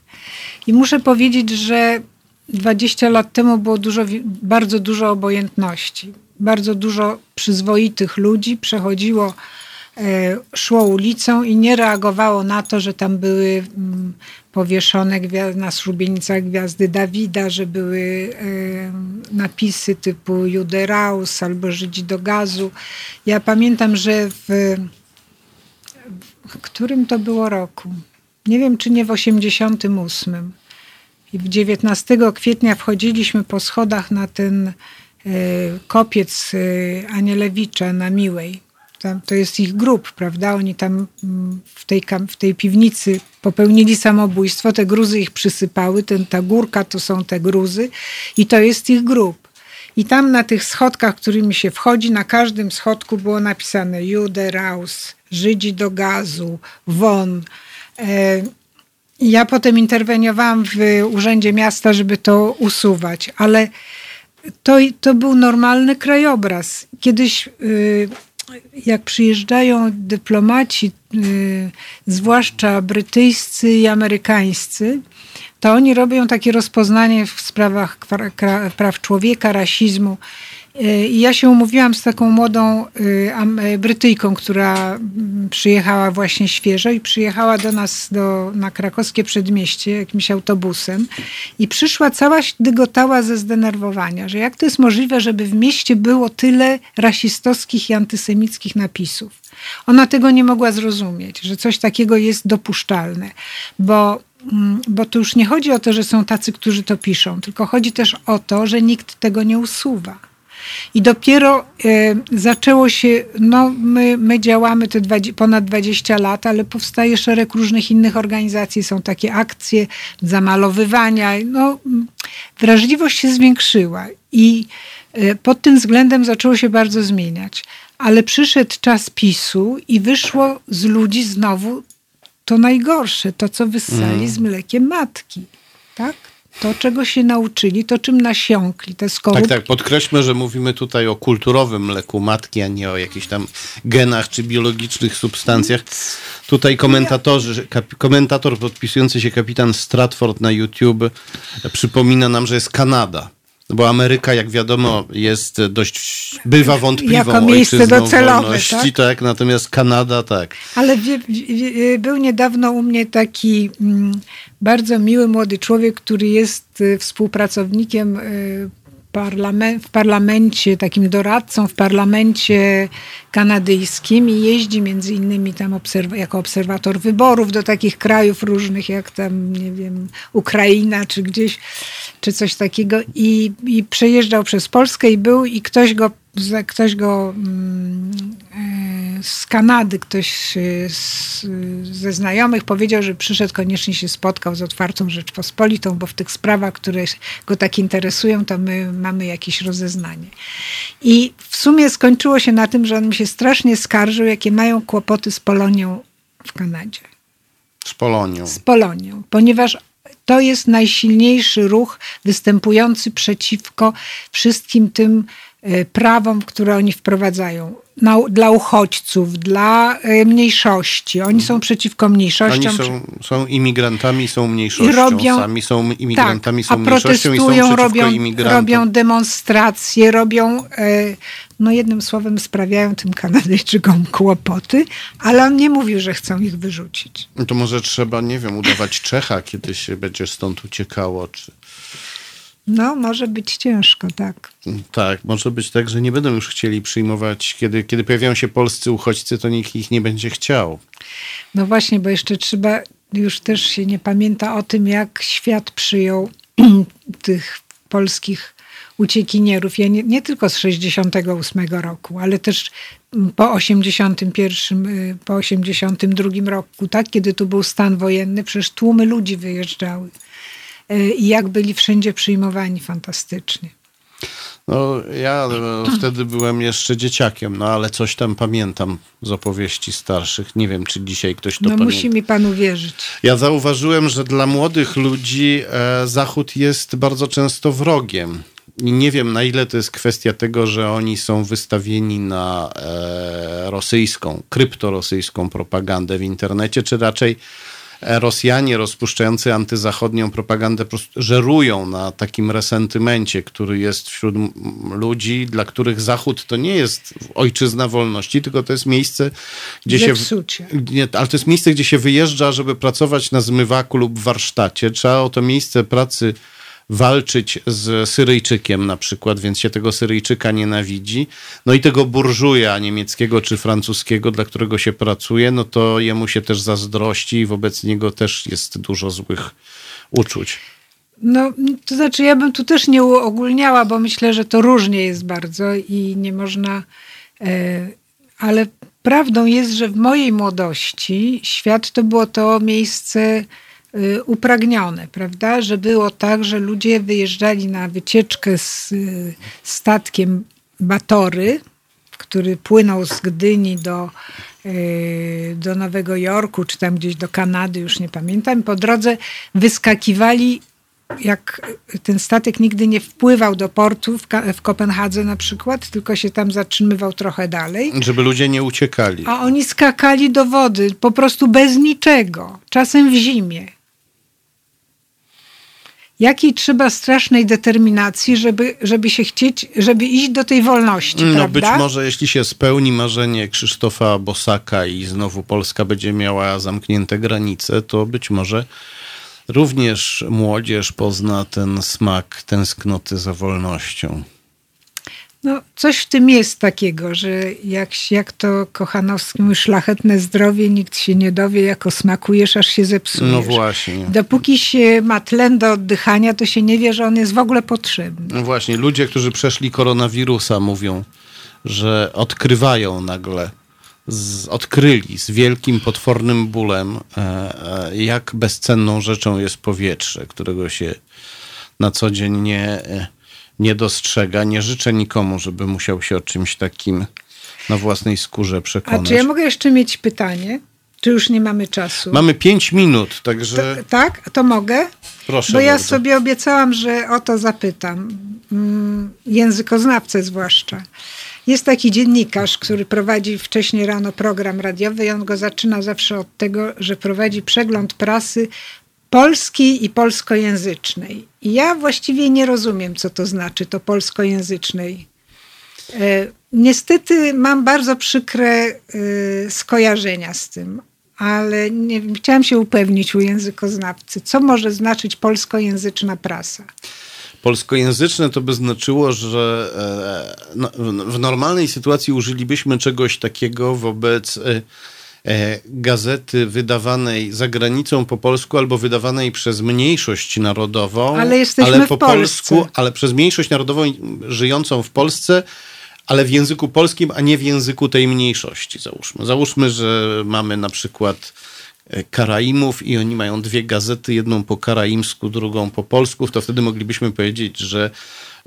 I muszę powiedzieć, że 20 lat temu było dużo, bardzo dużo obojętności bardzo dużo przyzwoitych ludzi przechodziło, e, szło ulicą i nie reagowało na to, że tam były mm, powieszone na szubienicach gwiazdy Dawida, że były e, napisy typu Juderaus albo Żydzi do gazu. Ja pamiętam, że w, w którym to było roku? Nie wiem, czy nie w 88. I w 19 kwietnia wchodziliśmy po schodach na ten kopiec e, Anielewicza na Miłej. Tam, to jest ich grup, prawda? Oni tam mm, w tej, w tej piwnicy popełnili samobójstwo, te gruzy ich przysypały, ten, ta górka to są te gruzy i to jest ich grup. I tam na tych schodkach, którymi się wchodzi, na każdym schodku było napisane Jude, Raus, Żydzi do gazu, Won. E, ja potem interweniowałam w Urzędzie Miasta, żeby to usuwać, ale to, to był normalny krajobraz. Kiedyś, y, jak przyjeżdżają dyplomaci, y, zwłaszcza brytyjscy i amerykańscy, to oni robią takie rozpoznanie w sprawach praw człowieka, rasizmu. Y, I ja się umówiłam z taką młodą y, Brytyjką, która mm, przyjechała właśnie świeżo i przyjechała do nas do, na krakowskie przedmieście jakimś autobusem i przyszła cała dygotała ze zdenerwowania, że jak to jest możliwe, żeby w mieście było tyle rasistowskich i antysemickich napisów. Ona tego nie mogła zrozumieć, że coś takiego jest dopuszczalne, bo mm, bo tu już nie chodzi o to, że są tacy, którzy to piszą, tylko chodzi też o to, że nikt tego nie usuwa. I dopiero e, zaczęło się, no my, my działamy te 20, ponad 20 lat, ale powstaje szereg różnych innych organizacji, są takie akcje zamalowywania. No, wrażliwość się zwiększyła i e, pod tym względem zaczęło się bardzo zmieniać. Ale przyszedł czas PiSu i wyszło z ludzi znowu to najgorsze, to co wyssali mm. z mlekiem matki. Tak? To, czego się nauczyli, to czym nasiąkli, te skorupki. Tak, tak, podkreślmy, że mówimy tutaj o kulturowym mleku matki, a nie o jakichś tam genach czy biologicznych substancjach. Tutaj komentatorzy, komentator podpisujący się kapitan Stratford na YouTube przypomina nam, że jest Kanada. Bo Ameryka, jak wiadomo, jest dość, bywa wątpliwą Jako miejsce docelowe, wolności, tak? tak? Natomiast Kanada, tak. Ale wie, wie, był niedawno u mnie taki mm, bardzo miły młody człowiek, który jest y, współpracownikiem y, w parlamencie, takim doradcą w parlamencie kanadyjskim i jeździ między innymi tam obserw jako obserwator wyborów do takich krajów różnych, jak tam, nie wiem, Ukraina czy gdzieś, czy coś takiego. I, i przejeżdżał przez Polskę i był i ktoś go, ktoś go mm, e, z Kanady, ktoś e, z, ze znajomych powiedział, że przyszedł, koniecznie się spotkał z otwartą Rzeczpospolitą, bo w tych sprawach, które go tak interesują, to my mamy jakieś rozeznanie. I w sumie skończyło się na tym, że on mi się strasznie skarżył, jakie mają kłopoty z Polonią w Kanadzie. Z Polonią. Z Polonią, ponieważ to jest najsilniejszy ruch występujący przeciwko wszystkim tym prawom, które oni wprowadzają. Na, dla uchodźców, dla e, mniejszości. Oni są przeciwko mniejszościom. Oni są, są imigrantami, są mniejszością. I robią- Sami są imigrantami, tak, są a mniejszością i są przeciwko robią, imigrantom. robią demonstracje, robią, e, no jednym słowem sprawiają tym Kanadyjczykom kłopoty, ale on nie mówił, że chcą ich wyrzucić. No To może trzeba, nie wiem, udawać Czecha, kiedy się będzie stąd uciekało. Czy... No, może być ciężko, tak. Tak, może być tak, że nie będą już chcieli przyjmować, kiedy, kiedy pojawiają się polscy uchodźcy, to nikt ich nie będzie chciał. No właśnie, bo jeszcze trzeba, już też się nie pamięta o tym, jak świat przyjął tych polskich uciekinierów. Ja nie, nie tylko z 68 roku, ale też po 81, y, po 82 roku, tak, kiedy tu był stan wojenny, przecież tłumy ludzi wyjeżdżały. Y, I jak byli wszędzie przyjmowani fantastycznie. No, ja e, wtedy byłem jeszcze dzieciakiem, no ale coś tam pamiętam z opowieści starszych. Nie wiem, czy dzisiaj ktoś to No pamięta. musi mi pan uwierzyć. Ja zauważyłem, że dla młodych ludzi e, Zachód jest bardzo często wrogiem. I nie wiem, na ile to jest kwestia tego, że oni są wystawieni na e, rosyjską, kryptorosyjską propagandę w internecie, czy raczej e, Rosjanie rozpuszczający antyzachodnią propagandę po prostu żerują na takim resentymencie, który jest wśród ludzi, dla których Zachód to nie jest ojczyzna wolności, tylko to jest miejsce, gdzie się... Nie, ale to jest miejsce, gdzie się wyjeżdża, żeby pracować na zmywaku lub warsztacie. Trzeba o to miejsce pracy walczyć z Syryjczykiem na przykład, więc się tego Syryjczyka nienawidzi. No i tego burżuja niemieckiego czy francuskiego, dla którego się pracuje, no to jemu się też zazdrości i wobec niego też jest dużo złych uczuć. No, to znaczy, ja bym tu też nie uogólniała, bo myślę, że to różnie jest bardzo i nie można. E, ale prawdą jest, że w mojej młodości świat to było to miejsce upragnione, prawda? Że było tak, że ludzie wyjeżdżali na wycieczkę z e, statkiem Batory, który płynął z Gdyni do, e, do Nowego Jorku, czy tam gdzieś do Kanady, już nie pamiętam. Po drodze wyskakiwali jak ten statek nigdy nie wpływał do portu w, Ka- w Kopenhadze na przykład, tylko się tam zatrzymywał trochę dalej. Żeby ludzie nie uciekali. A oni skakali do wody po prostu bez niczego, czasem w zimie. Jakiej trzeba strasznej determinacji, żeby, żeby się chcieć, żeby iść do tej wolności, No prawda? być może jeśli się spełni marzenie Krzysztofa Bosaka i znowu Polska będzie miała zamknięte granice, to być może również młodzież pozna ten smak tęsknoty za wolnością. No, coś w tym jest takiego, że jak, jak to Kochanowski mówi, szlachetne zdrowie, nikt się nie dowie, jako smakujesz, aż się zepsujesz. No właśnie. Dopóki się ma tlen do oddychania, to się nie wie, że on jest w ogóle potrzebny. No właśnie, ludzie, którzy przeszli koronawirusa mówią, że odkrywają nagle, z, odkryli z wielkim, potwornym bólem, e, e, jak bezcenną rzeczą jest powietrze, którego się na co dzień nie, e, nie dostrzega. Nie życzę nikomu, żeby musiał się o czymś takim na własnej skórze A przekonać. czy ja mogę jeszcze mieć pytanie? Czy już nie mamy czasu? Mamy pięć minut, także Tak? To mogę? proszę Bo ja bardzo. sobie obiecałam, że o to zapytam. Mm, Językoznawcę zwłaszcza. Jest taki dziennikarz, który prowadzi wcześniej rano program radiowy i on go zaczyna zawsze od tego, że prowadzi przegląd prasy polskiej i polskojęzycznej. I ja właściwie nie rozumiem, co to znaczy to polskojęzycznej. E, niestety mam bardzo przykre e, skojarzenia z tym, ale nie, chciałam się upewnić u językoznawcy, co może znaczyć polskojęzyczna prasa. Polskojęzyczne to by znaczyło, że e, no, w normalnej sytuacji użylibyśmy czegoś takiego wobec gazety wydawanej za granicą po polsku albo wydawanej przez mniejszość narodową, ale, jesteśmy ale po w polsku, ale przez mniejszość narodową żyjącą w Polsce, ale w języku polskim, a nie w języku tej mniejszości, załóżmy. Załóżmy, że mamy na przykład e, Karaimów i oni mają dwie gazety, jedną po karaimsku, drugą po polsku, to wtedy moglibyśmy powiedzieć, że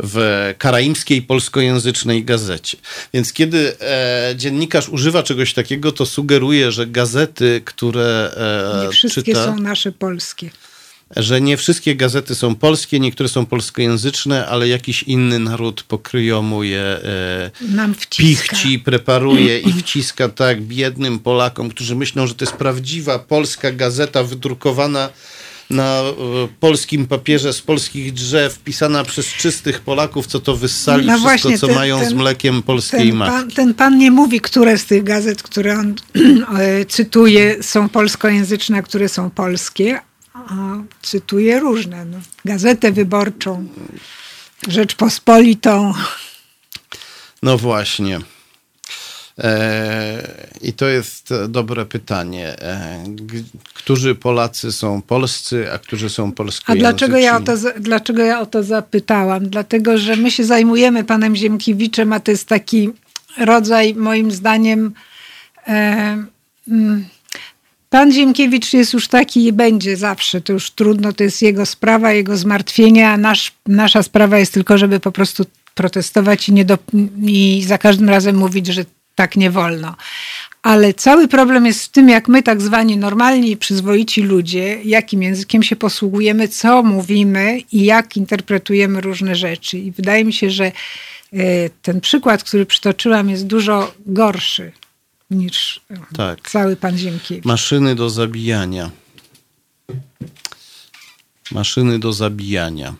w karaimskiej polskojęzycznej gazecie. Więc kiedy e, dziennikarz używa czegoś takiego, to sugeruje, że gazety, które e, Nie wszystkie czyta, są nasze polskie. Że nie wszystkie gazety są polskie, niektóre są polskojęzyczne, ale jakiś inny naród pokryjomu je e, Nam wciska. pichci, preparuje i wciska tak biednym Polakom, którzy myślą, że to jest prawdziwa polska gazeta wydrukowana na e, polskim papierze z polskich drzew, pisana przez czystych Polaków, co to wyssali no wszystko, właśnie, co ten, mają ten, z mlekiem polskiej ten matki. Pan, ten pan nie mówi, które z tych gazet, które on e, cytuje, są polskojęzyczne, które są polskie, a cytuje różne. No. Gazetę Wyborczą, Rzeczpospolitą. No właśnie. E, I to jest dobre pytanie. E, którzy Polacy są polscy, a którzy są polskojęzyczni? A dlaczego ja, o to, dlaczego ja o to zapytałam? Dlatego, że my się zajmujemy panem Ziemkiewiczem, a to jest taki rodzaj, moim zdaniem, e, mm, Pan Ziemkiewicz jest już taki i będzie zawsze. To już trudno, to jest jego sprawa, jego zmartwienie, a nasz, nasza sprawa jest tylko, żeby po prostu protestować i, nie do, i za każdym razem mówić, że tak nie wolno. Ale cały problem jest w tym, jak my, tak zwani normalni i przyzwoici ludzie, jakim językiem się posługujemy, co mówimy i jak interpretujemy różne rzeczy. I wydaje mi się, że e, ten przykład, który przytoczyłam, jest dużo gorszy niż e, tak. cały pan Ziemkiewicz. Maszyny do zabijania. Maszyny do zabijania.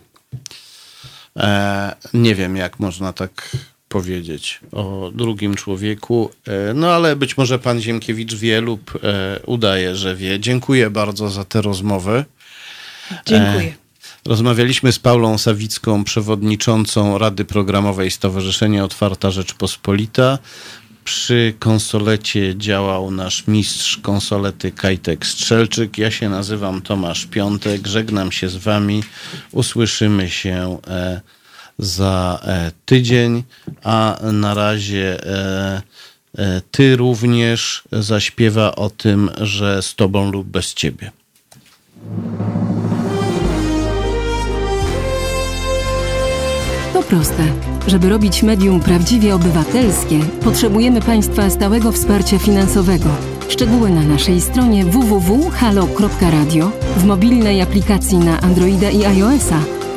E, nie wiem, jak można tak powiedzieć o drugim człowieku. E, no ale być może pan Ziemkiewicz wie lub e, udaje, że wie. Dziękuję bardzo za tę rozmowę. Dziękuję. E, rozmawialiśmy z Paulą Sawicką, przewodniczącą Rady Programowej Stowarzyszenia Otwarta Rzeczpospolita. Przy konsolecie działał nasz mistrz konsolety Kajtek Strzelczyk. Ja się nazywam Tomasz Piątek. Żegnam się z wami. Usłyszymy się za e, tydzień, a na razie e, e, ty również zaśpiewa o tym, że z tobą lub bez ciebie. To proste. Żeby robić medium prawdziwie obywatelskie, potrzebujemy Państwa stałego wsparcia finansowego. Szczegóły na naszej stronie www.halo.radio, w mobilnej aplikacji na Androida i iOS-a